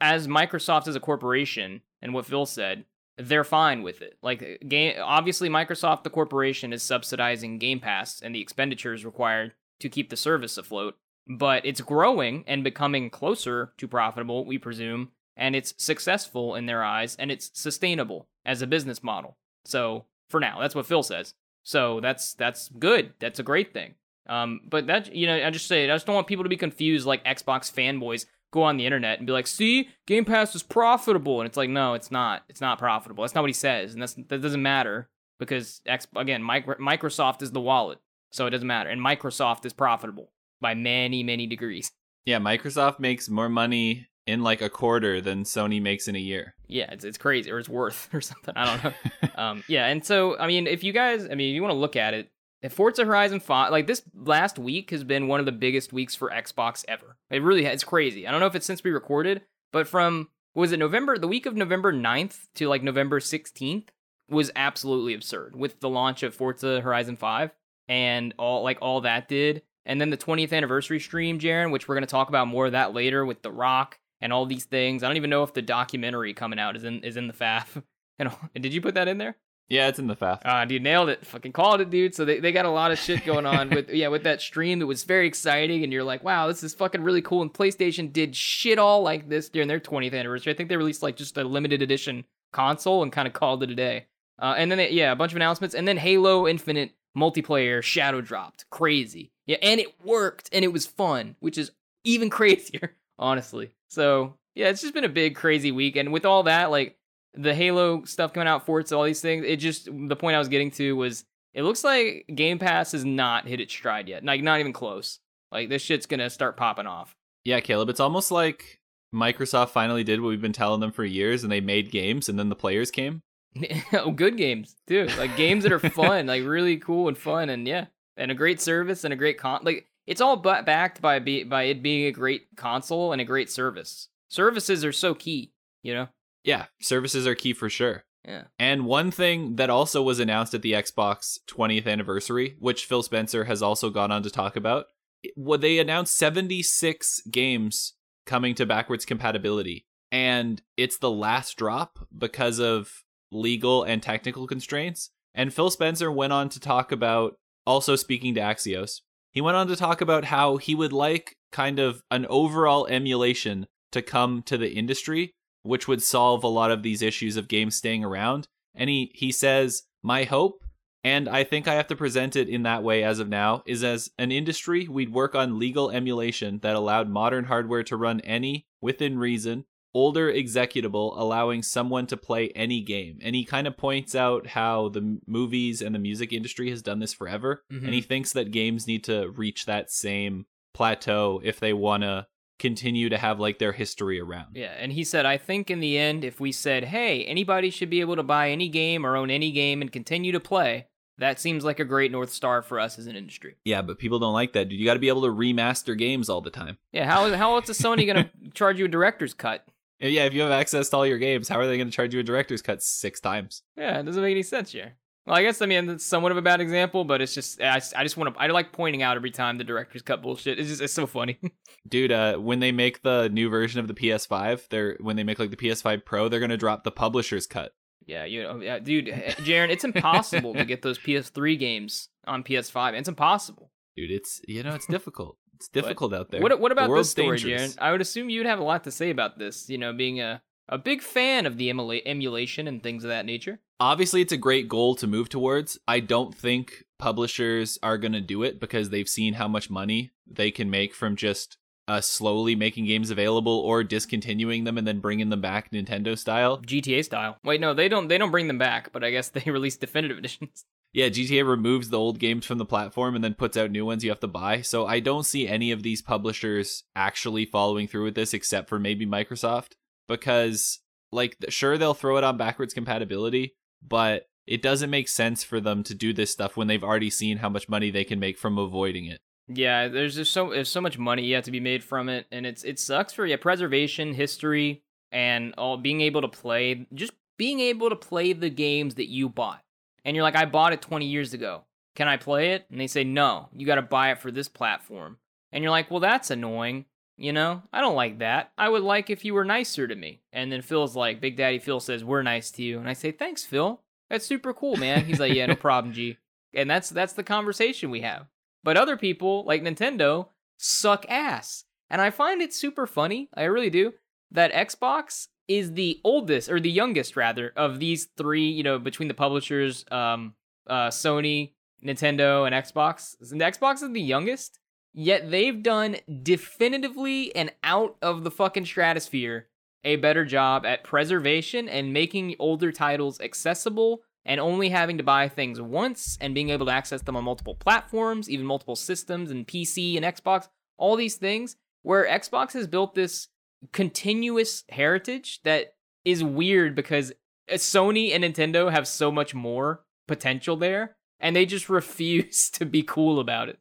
as Microsoft as a corporation and what Phil said, they're fine with it. Like uh, game obviously Microsoft the corporation is subsidizing Game Pass and the expenditures required to keep the service afloat, but it's growing and becoming closer to profitable, we presume, and it's successful in their eyes and it's sustainable as a business model. So, for now, that's what Phil says. So, that's that's good. That's a great thing. Um, but that you know, I just say I just don't want people to be confused like Xbox fanboys go on the internet and be like, "See, Game Pass is profitable," and it's like, no, it's not. It's not profitable. That's not what he says, and that's that doesn't matter because X again, Microsoft is the wallet, so it doesn't matter, and Microsoft is profitable by many many degrees. Yeah, Microsoft makes more money in like a quarter than Sony makes in a year. Yeah, it's it's crazy, or it's worth, or something. I don't know. um, yeah, and so I mean, if you guys, I mean, you want to look at it, if Forza Horizon 5, like this last week has been one of the biggest weeks for Xbox ever. It really it's crazy. I don't know if it's since we recorded, but from was it November, the week of November 9th to like November 16th was absolutely absurd with the launch of Forza Horizon 5 and all like all that did. And then the 20th anniversary stream, Jaron, which we're going to talk about more of that later with The Rock and all these things. I don't even know if the documentary coming out is in is in the FAF. And did you put that in there? Yeah, it's in the FAF. Ah, uh, dude, nailed it. Fucking called it, dude. So they, they got a lot of shit going on with yeah, with that stream. It was very exciting, and you're like, wow, this is fucking really cool. And PlayStation did shit all like this during their 20th anniversary. I think they released like just a limited edition console and kind of called it a day. Uh, and then they, yeah, a bunch of announcements, and then Halo Infinite multiplayer shadow dropped. Crazy. Yeah, and it worked, and it was fun, which is even crazier, honestly. So yeah, it's just been a big crazy week, and with all that, like the Halo stuff coming out, Forza, all these things. It just the point I was getting to was it looks like Game Pass has not hit its stride yet. Like not even close. Like this shit's gonna start popping off. Yeah, Caleb, it's almost like Microsoft finally did what we've been telling them for years, and they made games, and then the players came. oh, good games too. Like games that are fun, like really cool and fun, and yeah, and a great service and a great con. Like it's all but backed by be- by it being a great console and a great service. Services are so key, you know. Yeah, services are key for sure. Yeah. And one thing that also was announced at the Xbox 20th anniversary, which Phil Spencer has also gone on to talk about, what they announced 76 games coming to backwards compatibility. And it's the last drop because of legal and technical constraints. And Phil Spencer went on to talk about, also speaking to Axios, he went on to talk about how he would like kind of an overall emulation to come to the industry which would solve a lot of these issues of games staying around. And he, he says, My hope, and I think I have to present it in that way as of now, is as an industry, we'd work on legal emulation that allowed modern hardware to run any, within reason, older executable, allowing someone to play any game. And he kind of points out how the movies and the music industry has done this forever. Mm-hmm. And he thinks that games need to reach that same plateau if they want to continue to have like their history around. Yeah, and he said, I think in the end, if we said, hey, anybody should be able to buy any game or own any game and continue to play, that seems like a great North Star for us as an industry. Yeah, but people don't like that, dude. You got to be able to remaster games all the time. Yeah, how, how else is Sony going to charge you a director's cut? Yeah, if you have access to all your games, how are they going to charge you a director's cut six times? Yeah, it doesn't make any sense here. Well, I guess I mean it's somewhat of a bad example, but it's just I, I just want to I like pointing out every time the director's cut bullshit. It's just it's so funny. Dude, uh, when they make the new version of the PS5, they're when they make like the PS5 Pro, they're gonna drop the publisher's cut. Yeah, you know, yeah, dude, eh, Jaron, it's impossible to get those PS3 games on PS5. It's impossible. Dude, it's you know it's difficult. It's difficult but out there. What what about this story, dangerous. Jaron? I would assume you'd have a lot to say about this. You know, being a a big fan of the emula- emulation and things of that nature. Obviously, it's a great goal to move towards. I don't think publishers are going to do it because they've seen how much money they can make from just uh, slowly making games available or discontinuing them and then bringing them back Nintendo style. GTA style. Wait, no, they don't. They don't bring them back, but I guess they release definitive editions. Yeah, GTA removes the old games from the platform and then puts out new ones you have to buy. So I don't see any of these publishers actually following through with this except for maybe Microsoft because like sure they'll throw it on backwards compatibility, but it doesn't make sense for them to do this stuff when they've already seen how much money they can make from avoiding it. Yeah, there's just so there's so much money yet to be made from it, and it's it sucks for yeah preservation, history, and all being able to play just being able to play the games that you bought. And you're like, I bought it 20 years ago. Can I play it? And they say no, you got to buy it for this platform. And you're like, well, that's annoying You know, I don't like that. I would like if you were nicer to me. And then Phil's like, Big Daddy Phil says, We're nice to you. And I say, Thanks, Phil. That's super cool, man. He's like, Yeah, no problem, G. And that's that's the conversation we have. But other people, like Nintendo, suck ass. And I find it super funny, I really do, that Xbox is the oldest or the youngest rather of these three, you know, between the publishers, um, uh, Sony, Nintendo, and Xbox. And Xbox is the youngest, yet they've done definitively and out of the fucking stratosphere a better job at preservation and making older titles accessible and only having to buy things once and being able to access them on multiple platforms, even multiple systems and PC and Xbox, all these things where Xbox has built this continuous heritage that is weird because uh, Sony and Nintendo have so much more potential there and they just refuse to be cool about it.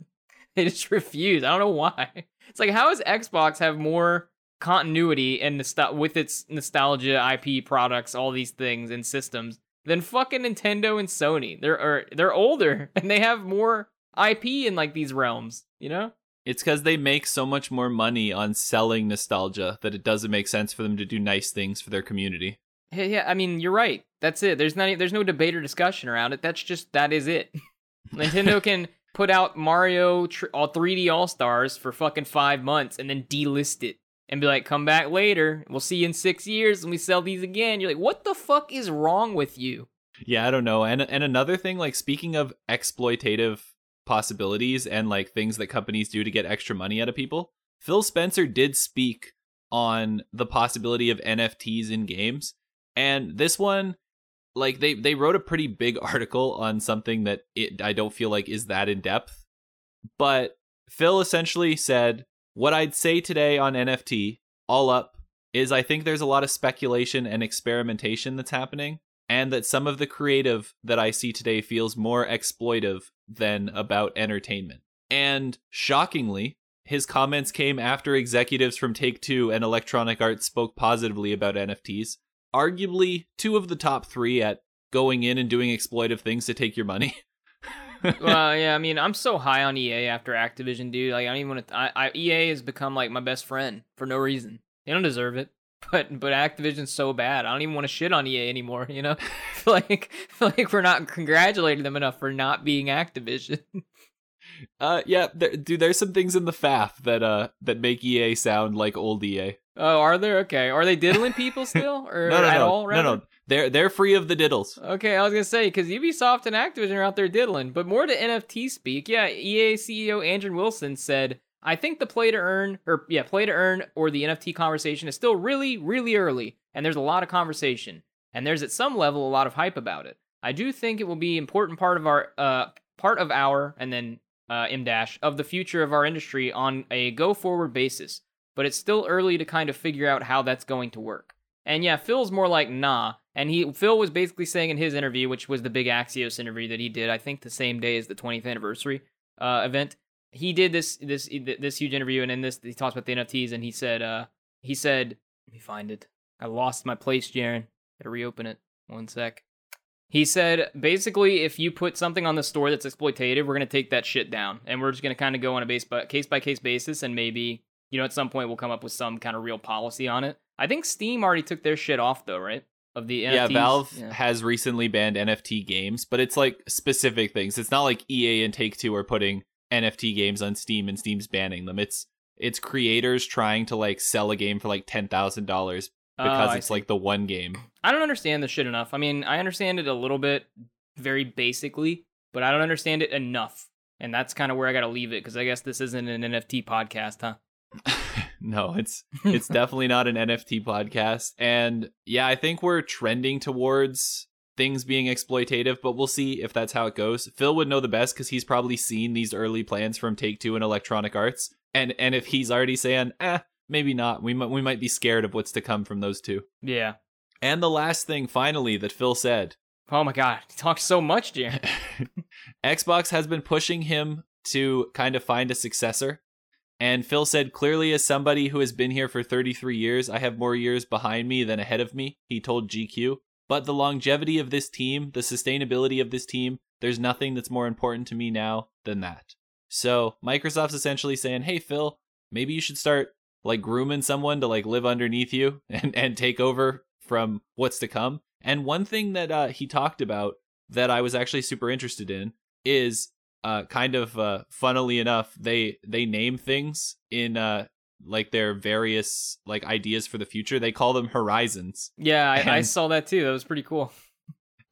They just refuse. I don't know why. It's like how does Xbox have more continuity and nostal- with its nostalgia IP products, all these things and systems than fucking Nintendo and Sony? They're they're older and they have more IP in like these realms, you know? It's because they make so much more money on selling nostalgia that it doesn't make sense for them to do nice things for their community. Yeah, yeah, I mean, you're right. That's it. There's not there's no debate or discussion around it. That's just that is it. Nintendo can put out Mario tr- all 3D All Stars for fucking 5 months and then delist it and be like, "Come back later. We'll see you in 6 years and we sell these again." You're like, "What the fuck is wrong with you?" Yeah, I don't know. And and another thing like speaking of exploitative possibilities and like things that companies do to get extra money out of people, Phil Spencer did speak on the possibility of NFTs in games. And this one like they they wrote a pretty big article on something that it I don't feel like is that in depth. But Phil essentially said what I'd say today on NFT all up is I think there's a lot of speculation and experimentation that's happening and that some of the creative that I see today feels more exploitive than about entertainment. And shockingly, his comments came after executives from Take Two and Electronic Arts spoke positively about NFTs, arguably two of the top three at going in and doing exploitive things to take your money. well, yeah, I mean, I'm so high on EA after Activision, dude. Like, I don't even want to. I, I, EA has become like my best friend for no reason. They don't deserve it, but but Activision's so bad. I don't even want to shit on EA anymore. You know, like like we're not congratulating them enough for not being Activision. Uh, yeah, there, dude. There's some things in the FAF that uh that make EA sound like old EA. Oh, are there? Okay, are they diddling people still, or No, no, at no, all? no, rather? no. They're they're free of the diddles. Okay, I was gonna say because Ubisoft and Activision are out there diddling, but more to NFT speak. Yeah, EA CEO Andrew Wilson said, "I think the play to earn, or yeah, play to earn, or the NFT conversation is still really, really early, and there's a lot of conversation, and there's at some level a lot of hype about it. I do think it will be important part of our uh part of our and then uh M dash of the future of our industry on a go forward basis, but it's still early to kind of figure out how that's going to work." And yeah, Phil's more like nah. And he Phil was basically saying in his interview, which was the big Axios interview that he did, I think the same day as the 20th anniversary uh, event. He did this this this huge interview, and in this he talks about the NFTs, and he said uh he said let me find it. I lost my place, Jaren. Gotta reopen it. One sec. He said basically, if you put something on the store that's exploitative, we're gonna take that shit down, and we're just gonna kind of go on a base by case by case basis, and maybe you know at some point we'll come up with some kind of real policy on it. I think Steam already took their shit off though, right? Of the NFTs. Yeah, Valve Yeah. has recently banned NFT games, but it's like specific things. It's not like EA and Take Two are putting NFT games on Steam and Steam's banning them. It's it's creators trying to like sell a game for like ten thousand dollars Oh, because I it's see. like the one game. I don't understand this shit enough. I mean, I understand it a little bit, very basically, but I don't understand it enough. And that's kind of where I got to leave it because I guess this isn't an NFT podcast, huh? no, it's it's definitely not an NFT podcast. And yeah, I think we're trending towards things being exploitative, but we'll see if that's how it goes. Phil would know the best because he's probably seen these early plans from Take Two and Electronic Arts. And and if he's already saying, eh, maybe not, we might we might be scared of what's to come from those two. Yeah. And the last thing finally that Phil said Oh my god, he talks so much, Jared. Xbox has been pushing him to kind of find a successor. And Phil said, clearly, as somebody who has been here for 33 years, I have more years behind me than ahead of me, he told GQ. But the longevity of this team, the sustainability of this team, there's nothing that's more important to me now than that. So Microsoft's essentially saying, hey, Phil, maybe you should start like grooming someone to like live underneath you and and take over from what's to come. And one thing that uh, he talked about that I was actually super interested in is uh, kind of uh, funnily enough, they they name things in uh, like their various like ideas for the future. They call them horizons. Yeah, I, I saw that too. That was pretty cool.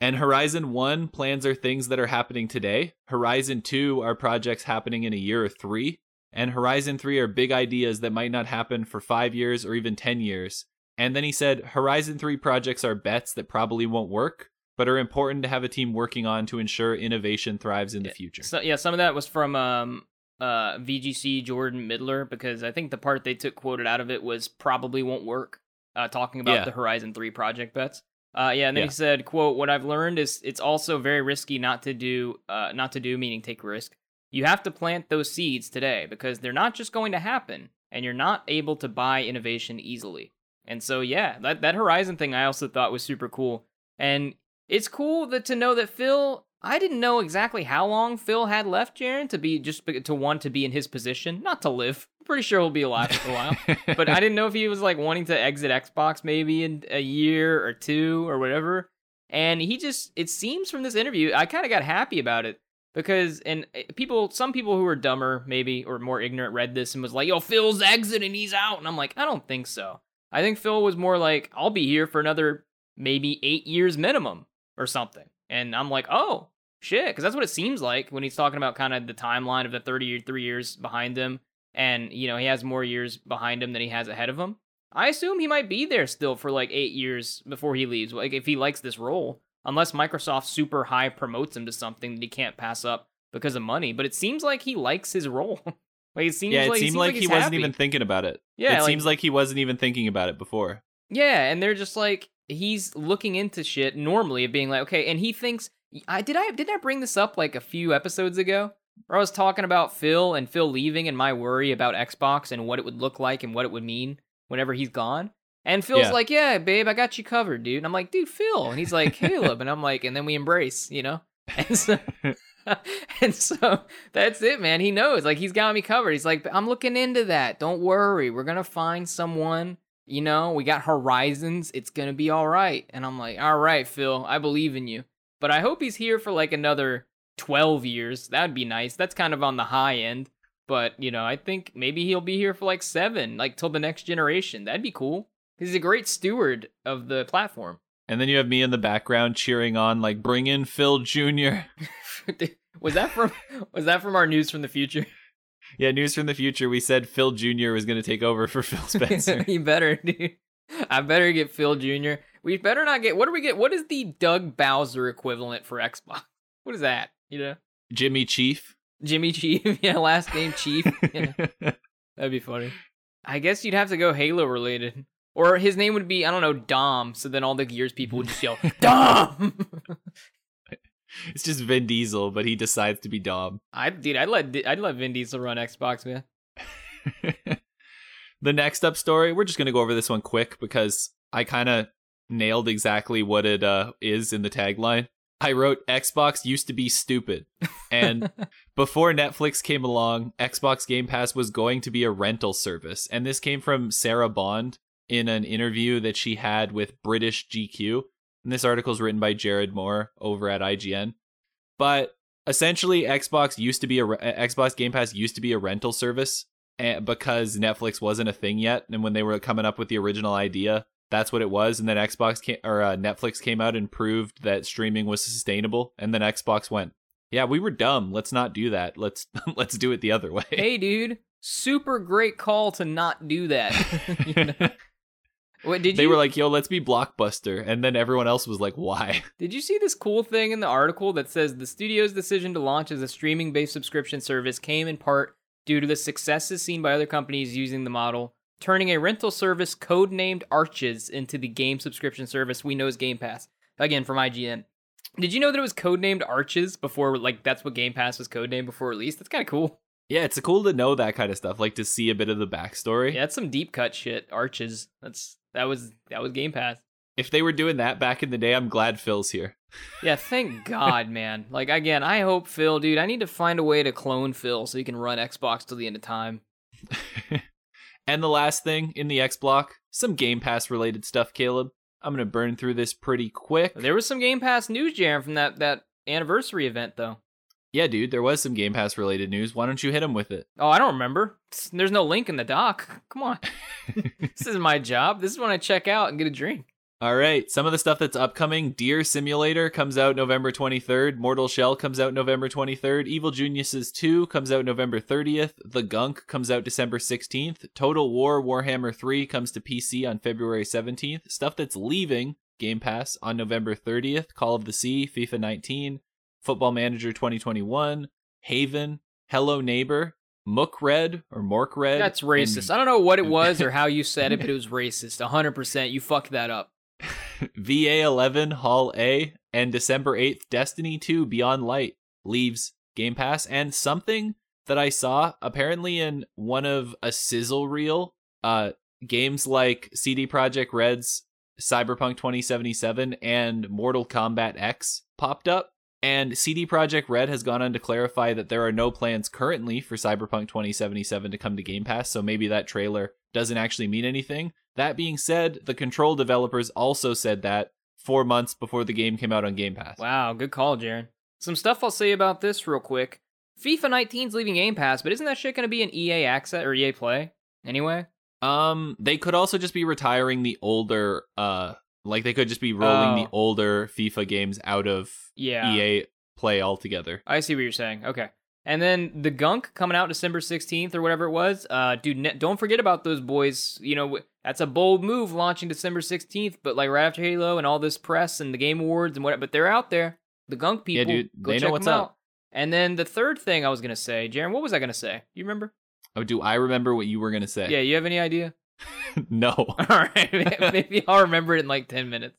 And Horizon 1 plans are things that are happening today. Horizon 2 are projects happening in a year or 3. And Horizon 3 are big ideas that might not happen for 5 years or even 10 years. And then he said Horizon 3 projects are bets that probably won't work, but are important to have a team working on to ensure innovation thrives in the future. So yeah, some of that was from um uh VGC Jordan Middler because I think the part they took quoted out of it was probably won't work. Uh, talking about Yeah. the Horizon Three project bets. Uh, yeah, and then Yeah. he said, "quote What I've learned is it's also very risky not to do, uh, not to do meaning take risk. You have to plant those seeds today because they're not just going to happen, and you're not able to buy innovation easily. And so, yeah, that that Horizon thing I also thought was super cool, and it's cool that to know that Phil. I didn't know exactly how long Phil had left, Jaron, to be just to want to be in his position, not to live. I'm pretty sure he'll be alive for a while but I didn't know if he was like wanting to exit Xbox maybe in a year or two or whatever. And he just, it seems from this interview, I kind of got happy about it because, and eh, people, some people who are dumber maybe or more ignorant read this and was like, yo, Phil's exiting, he's out. And I'm like, I don't think so. I think Phil was more like, I'll be here for another maybe eight years minimum or something. And I'm like, oh, shit. Because that's what it seems like when he's talking about kind of the timeline of the 33 years behind him and you know he has more years behind him than he has ahead of him. I assume he might be there still for like eight years before he leaves. Like if he likes this role, unless Microsoft super high promotes him to something that he can't pass up because of money. But it seems like he likes his role. like it seems yeah, it like, seemed seems like, he wasn't happy. even thinking about it. Yeah, it like- seems like he wasn't even thinking about it before. Yeah, and they're just like he's looking into shit normally of being like, okay, and he thinks I did I didn't I bring this up like a few episodes ago? Where I was talking about Phil and Phil leaving and my worry about Xbox and what it would look like and what it would mean whenever he's gone. And Phil's Yeah. like, Yeah, babe, I got you covered, dude. And I'm like, dude, Phil. And he's like, Caleb. and I'm like, and then we embrace, you know? And so and so that's it, man. He knows. Like he's got me covered. He's like, I'm looking into that. Don't worry. We're gonna find someone. You know, we got horizons. It's gonna be all right. And I'm like, all right, Phil, I believe in you. But I hope he's here for like another 12 years. That'd be nice. That's kind of on the high end. But, you know, I think maybe he'll be here for like seven, like till the next generation. That'd be cool. He's a great steward of the platform. And then you have me in the background cheering on, like, bring in Phil Jr. was that from was that from our news from the future? Yeah, news from the future. We said Phil Jr. was going to take over for Phil Spencer. you better, dude. I better get Phil Jr. We better not get. What do we get? What is the Doug Bowser equivalent for Xbox? What is that? You know, Jimmy Chief. Jimmy Chief. Yeah, last name Chief. Yeah, that'd be funny. I guess you'd have to go Halo related, or his name would be I don't know Dom. So then all the Gears people would just yell Dom. it's just Vin Diesel, but he decides to be Dom. I dude, I'd let I'd let Vin Diesel run Xbox, man. the next up story, we're just going to go over this one quick because I kind of nailed exactly what it uh, is in the tagline. I wrote Xbox used to be stupid. And before Netflix came along, Xbox Game Pass was going to be a rental service. And this came from Sarah Bond in an interview that she had with British GQ. And this article is written by Jared Moore over at IGN. But essentially, Xbox used to be a re- Xbox Game Pass used to be a rental service because Netflix wasn't a thing yet, and when they were coming up with the original idea, that's what it was. And then Xbox came, or uh, Netflix came out and proved that streaming was sustainable, and then Xbox went, "Yeah, we were dumb. Let's not do that. Let's let's do it the other way." hey, dude, super great call to not do that. You know? What did they you? were like, "Yo, let's be Blockbuster," and then everyone else was like, "Why?" Did you see this cool thing in the article that says the studio's decision to launch as a streaming based subscription service came in part due to the successes seen by other companies using the model, turning a rental service codenamed Arches into the game subscription service we know as Game Pass? Again, from IGN. Did you know that it was codenamed Arches before, like, that's what Game Pass was codenamed before release? That's kind of cool. Yeah, it's cool to know that kind of stuff, like to see a bit of the backstory. Yeah, that's some deep cut shit. Arches. That's that was that was Game Pass. If they were doing that back in the day, I'm glad Phil's here. Yeah, thank God, man. Like again, I hope Phil, dude. I need to find a way to clone Phil so he can run Xbox till the end of time. And the last thing in the X block, some Game Pass related stuff, Caleb. I'm going to burn through this pretty quick. There was some Game Pass news, Jaren, from that that anniversary event, though. Yeah, dude, there was some Game Pass related news. Why don't you hit him with it? Oh, I don't remember. There's no link in the doc. Come on. this is my job. This is when I check out and get a drink. All right, some of the stuff that's upcoming Deer Simulator comes out November 23rd, Mortal Shell comes out November 23rd, Evil Geniuses 2 comes out November 30th, The Gunk comes out December 16th, Total War Warhammer 3 comes to PC on February 17th. Stuff that's leaving Game Pass on November 30th, Call of the Sea, FIFA 19, Football Manager 2021, Haven, Hello Neighbor, Mook Red or Mork Red. That's racist. I don't know what it was or how you said it, but it was racist. 100%. You fucked that up. VA11 Hall A and December 8th Destiny 2 Beyond Light leaves Game Pass and something that I saw apparently in one of a sizzle reel uh games like CD Projekt Red's Cyberpunk 2077 and Mortal Kombat X popped up and CD Projekt Red has gone on to clarify that there are no plans currently for Cyberpunk 2077 to come to Game Pass so maybe that trailer doesn't actually mean anything that being said, the Control developers also said that four months before the game came out on Game Pass. Wow, good call, Jaren. Some stuff I'll say about this real quick. FIFA 19's leaving Game Pass, but isn't that shit going to be an EA Access or EA Play anyway? Um, they could also just be retiring the older, uh, like they could just be rolling Oh. the older FIFA games out of Yeah. EA Play altogether. I see what you're saying. Okay. And then the Gunk coming out December 16th or whatever it was. Uh, dude, ne- don't forget about those boys. You know, that's a bold move launching December 16th, but like right after Halo and all this press and the Game Awards and what, but they're out there. The Gunk people. Yeah, dude, go they know check what's them up. out. And then the third thing I was going to say, Jaren, what was I going to say? You remember? Oh, do I remember what you were gonna say? Yeah, you have any idea? no. All right. Maybe I'll remember it in like 10 minutes.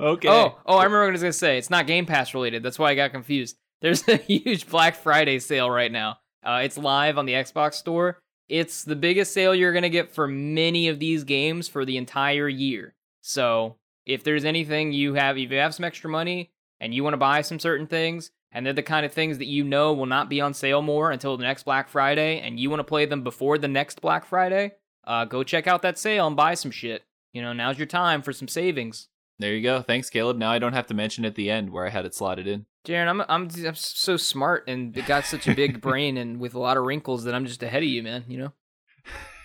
okay. Oh, oh, I remember what I was gonna say. It's not Game Pass related. That's why I got confused. There's a huge Black Friday sale right now. Uh, it's live on the Xbox Store. It's the biggest sale you're gonna get for many of these games for the entire year. So if there's anything you have, if you have some extra money and you want to buy some certain things, and they're the kind of things that you know will not be on sale more until the next Black Friday, and you want to play them before the next Black Friday, uh, go check out that sale and buy some shit. You know, now's your time for some savings. There you go. Thanks, Caleb. Now I don't have to mention at the end where I had it slotted in. Jaron, I'm, I'm I'm so smart and got such a big brain and with a lot of wrinkles that I'm just ahead of you, man. You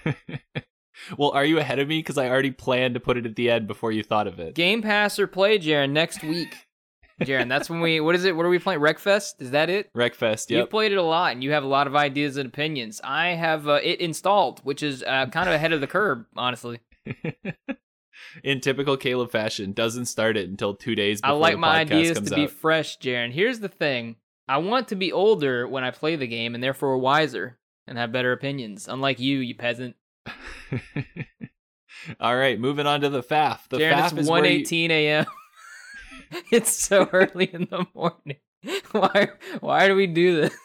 know, well, are you ahead of me? Because I already planned to put it at the end before you thought of it. Game Pass or Play, Jaron, next week. Jaron, that's when we. What is it? What are we playing? Wreckfest? Is that it? Wreckfest, You've played it a lot, and you have a lot of ideas and opinions. I have uh, it installed, which is uh, kind of ahead of the curve, honestly. In typical Caleb fashion, doesn't start it until two days I like my ideas to be fresh, Jaron. Here's the thing: I want to be older when I play the game, and therefore wiser and have better opinions. Unlike you, you peasant. All right, moving on to the FAF. The Jaron, FAF it's is where you- 1:18 a.m. it's so early in the morning. Why? Why do we do this?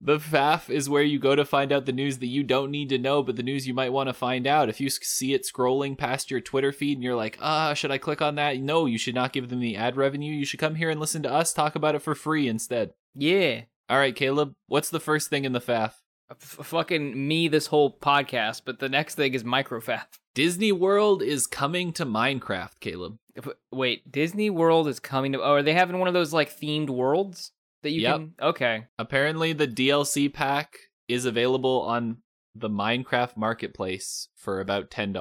The FAF is where you go to find out the news that you don't need to know, but the news you might want to find out. If you see it scrolling past your Twitter feed and you're like, ah, should I click on that? No, you should not give them the ad revenue. You should come here and listen to us talk about it for free instead. Yeah, All right, Caleb, what's the first thing in the FAF? F- fucking me this whole podcast. But the next thing is microfab. Disney World is coming to Minecraft, Caleb. Wait, Disney World is coming to. Oh, are they having one of those like themed worlds that you Yep. can? Okay, Apparently, the DLC pack is available on the Minecraft marketplace for about $10.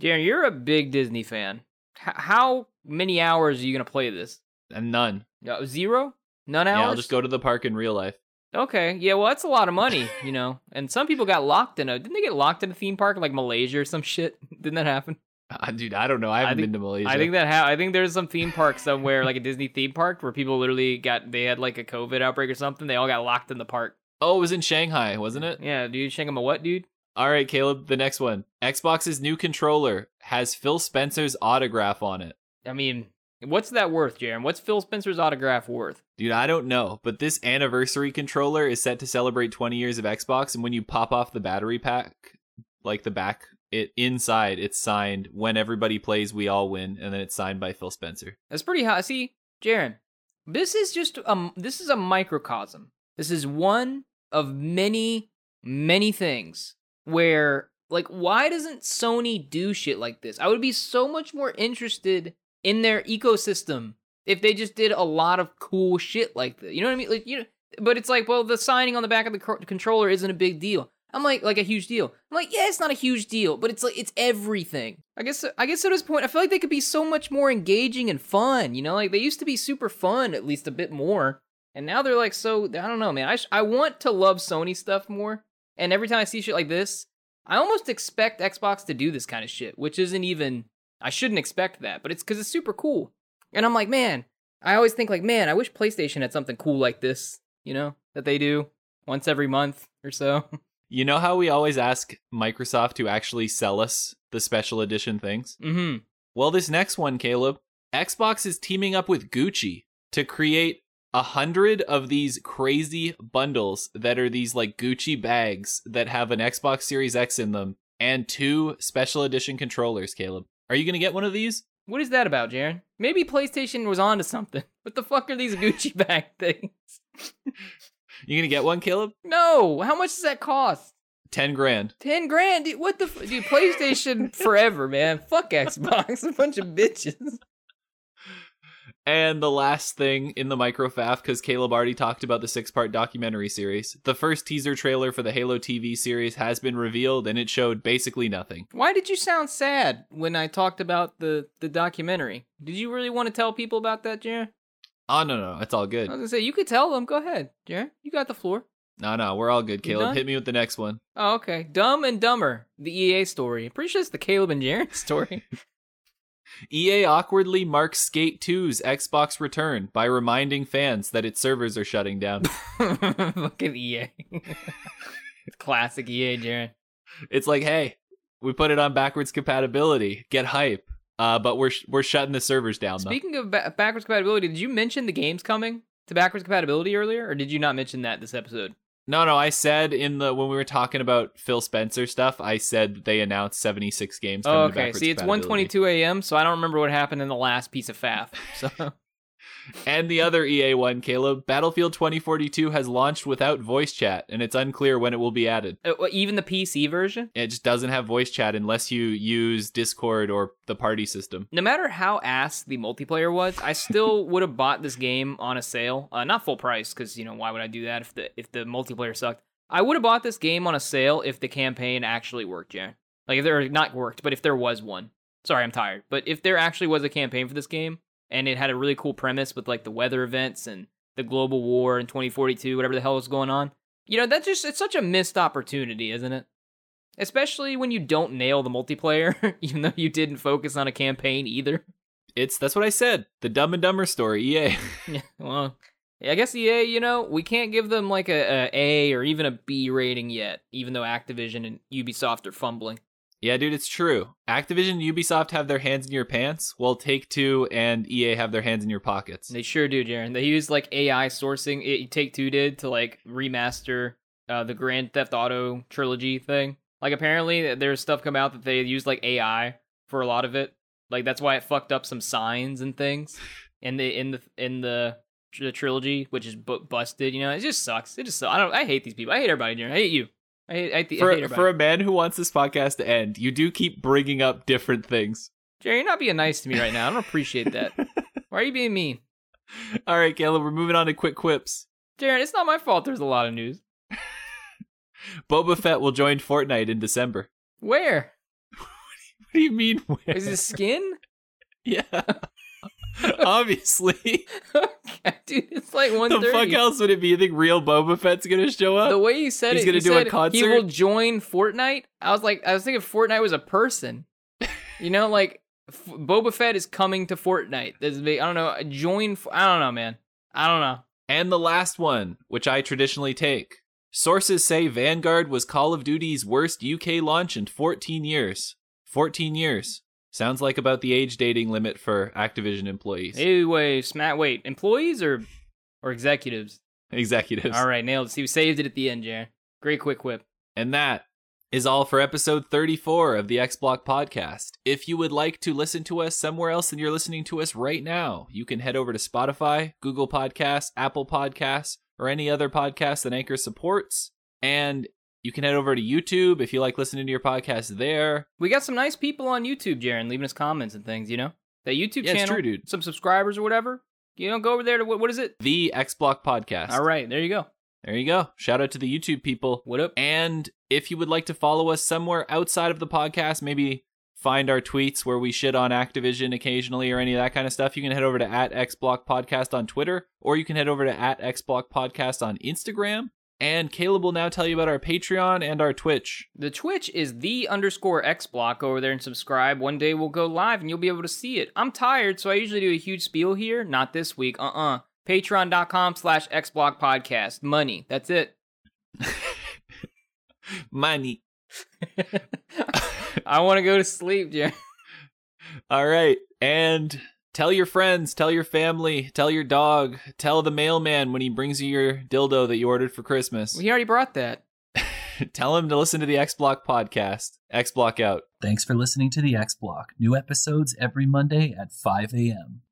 Darren, you're a big Disney fan. H- how many hours are you gonna play this? And none. Uh, Zero? None hours? Yeah, I'll just go to the park in real life. Okay, yeah, well, that's a lot of money, you know. And some people got locked in a. Didn't they get locked in a theme park in, like Malaysia or some shit? Didn't that happen? Uh, dude, I don't know. I haven't think- been to Malaysia. I think that ha- I think there's some theme park somewhere, like a Disney theme park, where people literally got they had like a COVID outbreak or something. They all got locked in the park. Oh, it was in Shanghai, wasn't it? Yeah, dude, a what, dude? All right, Caleb, the next one. Xbox's new controller has Phil Spencer's autograph on it. I mean, what's that worth, Jaron? What's Phil Spencer's autograph worth? Dude, I don't know, but this anniversary controller is set to celebrate 20 years of Xbox, and when you pop off the battery pack, like the back, it inside it's signed when everybody plays, we all win, and then it's signed by Phil Spencer. That's pretty hot. See, Jaron, this is just um, this is a microcosm. This is one of many, many things where like why doesn't Sony do shit like this? I would be so much more interested in their ecosystem if they just did a lot of cool shit like that. You know what I mean? Like you know, but it's like, well, the signing on the back of the co- controller isn't a big deal. I'm like, like a huge deal. I'm like, yeah, it's not a huge deal, but it's like it's everything. I guess, I guess at this point, I feel like they could be so much more engaging and fun. You know, like they used to be super fun, at least a bit more, and now they're like so. I don't know, man. I sh- I want to love Sony stuff more, and every time I see shit like this, I almost expect Xbox to do this kind of shit, which isn't even. I shouldn't expect that, but it's because it's super cool, and I'm like, man. I always think like, man, I wish PlayStation had something cool like this, you know, that they do once every month or so. You know how we always ask Microsoft to actually sell us the special edition things? mm-hmm. Well, this next one, Caleb, Xbox is teaming up with Gucci to create a hundred of these crazy bundles that are these like Gucci bags that have an Xbox Series X in them and two special edition controllers, Caleb. Are you gonna get one of these? What is that about, Jaren? Maybe PlayStation was onto something. What the fuck are these Gucci bag things? You gonna get one, Caleb? No, how much does that cost? Ten grand. Ten grand? Dude, what the? F- dude, PlayStation forever, man. Fuck Xbox, a bunch of bitches. And the last thing in the microfaff, because Caleb already talked about the six part documentary series, the first teaser trailer for the Halo TV series has been revealed and it showed basically nothing. Why did you sound sad when I talked about the the documentary? Did you really want to tell people about that, Jaren? Oh, no, no, it's all good. I was gonna say you could tell them. Go ahead, Jaren. You got the floor. No, no, we're all good, Caleb. Hit me with the next one. Oh, okay. Dumb and Dumber, the EA story. I'm pretty sure it's the Caleb and Jaren story. EA awkwardly marks Skate 2's Xbox return by reminding fans that its servers are shutting down. Fucking EA. Classic EA, Jaren. it's like, hey, we put it on backwards compatibility. Get hype. Uh, but we're sh- we're shutting the servers down though. Speaking of ba- backwards compatibility, did you mention the games coming to backwards compatibility earlier, or did you not mention that this episode? No, no, I said in the when we were talking about Phil Spencer stuff, I said they announced 76 games Oh, okay. See, it's compatibility. 1:22 a.m., so I don't remember what happened in the last piece of faff. So And the other EA one, Caleb, Battlefield 2042 has launched without voice chat, and it's unclear when it will be added. Uh, even the PC version, It just doesn't have voice chat unless you use Discord or the party system. no matter how ass the multiplayer was, I still would have bought this game on a sale. Uh, not full price, because you know why would I do that if the if the multiplayer sucked? I would have bought this game on a sale if the campaign actually worked. Yeah, like if there not worked, but if there was one. Sorry, I'm tired. But if there actually was a campaign for this game and it had a really cool premise with like the weather events and the global war in 2042, whatever the hell was going on, you know, that's just it's such a missed opportunity, isn't it? Especially when you don't nail the multiplayer, even though you didn't focus on a campaign either. It's that's what I said. The Dumb and Dumber story, EA. Yeah, well, I guess EA, you know, we can't give them like a, a A or even a B rating yet, even though Activision and Ubisoft are fumbling. Yeah, dude, it's true. Activision and Ubisoft have their hands in your pants, while Take Two and EA have their hands in your pockets. They sure do, Jaren. They use like AI sourcing. It, Take Two did to like remaster uh, the Grand Theft Auto trilogy thing. Like apparently there's stuff come out that they used like AI for a lot of it. Like that's why it fucked up some signs and things in the in the in the, the trilogy, which is bu- busted. You know, it just sucks. It just I don't. I hate these people. I hate everybody, Jaren. I hate you. I. I, hate- I hate For a man who wants this podcast to end, you do keep bringing up different things. Jerry, you're not being nice to me right now. I don't appreciate that. Why are you being mean? All right, Caleb, we're moving on to quick quips. Jared, it's not my fault there's a lot of news. Boba Fett will join Fortnite in December. Where? What do you mean? Where? Is his skin? yeah. Obviously. okay, dude, it's like one. the fuck else would it be? You think real Boba Fett's gonna show up? The way you said He's it, gonna do a concert. He will join Fortnite. I was like, I was thinking Fortnite was a person. You know, like F- Boba Fett is coming to Fortnite. There's I don't know. Join. F- I don't know, man. I don't know. And the last one, which I traditionally take. Sources say Vanguard was Call of Duty's worst UK launch in 14 years. 14 years. Sounds like about the age dating limit for Activision employees. Anyway, Smack. Wait, employees or or executives? Executives. All right, nailed it. See, we saved it at the end, Jared. Great quick whip. And that is all for episode 34 of the X Block podcast. If you would like to listen to us somewhere else than you're listening to us right now, you can head over to Spotify, Google Podcasts, Apple Podcasts, or any other podcast that Anchor supports. And You can head over to YouTube if you like listening to your podcast there. We got some nice people on YouTube, Jaron, leaving us comments and things. You know that YouTube Yeah, channel, true, dude. some subscribers or whatever. You know, go over there to what, what is it? The X Block Podcast. All right, there you go. There you go. Shout out to the YouTube people. What up? And if you would like to follow us somewhere outside of the podcast, maybe find our tweets where we shit on Activision occasionally or any of that kind of stuff, you can head over to at XBlock Podcast on Twitter, or you can head over to at XBlock Podcast on Instagram. And Caleb will now tell you about our Patreon and our Twitch. The Twitch is the underscore X block. Go over there and subscribe. One day we'll go live and you'll be able to see it. I'm tired, so I usually do a huge spiel here. Not this week. Uh uh Patreon.com slash X block podcast. Money. That's it. Money. I want to go to sleep, Jaron. All right. And tell your friends, tell your family, tell your dog, tell the mailman when he brings you your dildo that you ordered for Christmas. He already brought that. tell him to listen to the X Block podcast. X Block out. Thanks for listening to the X Block. New episodes every Monday at 5 a.m.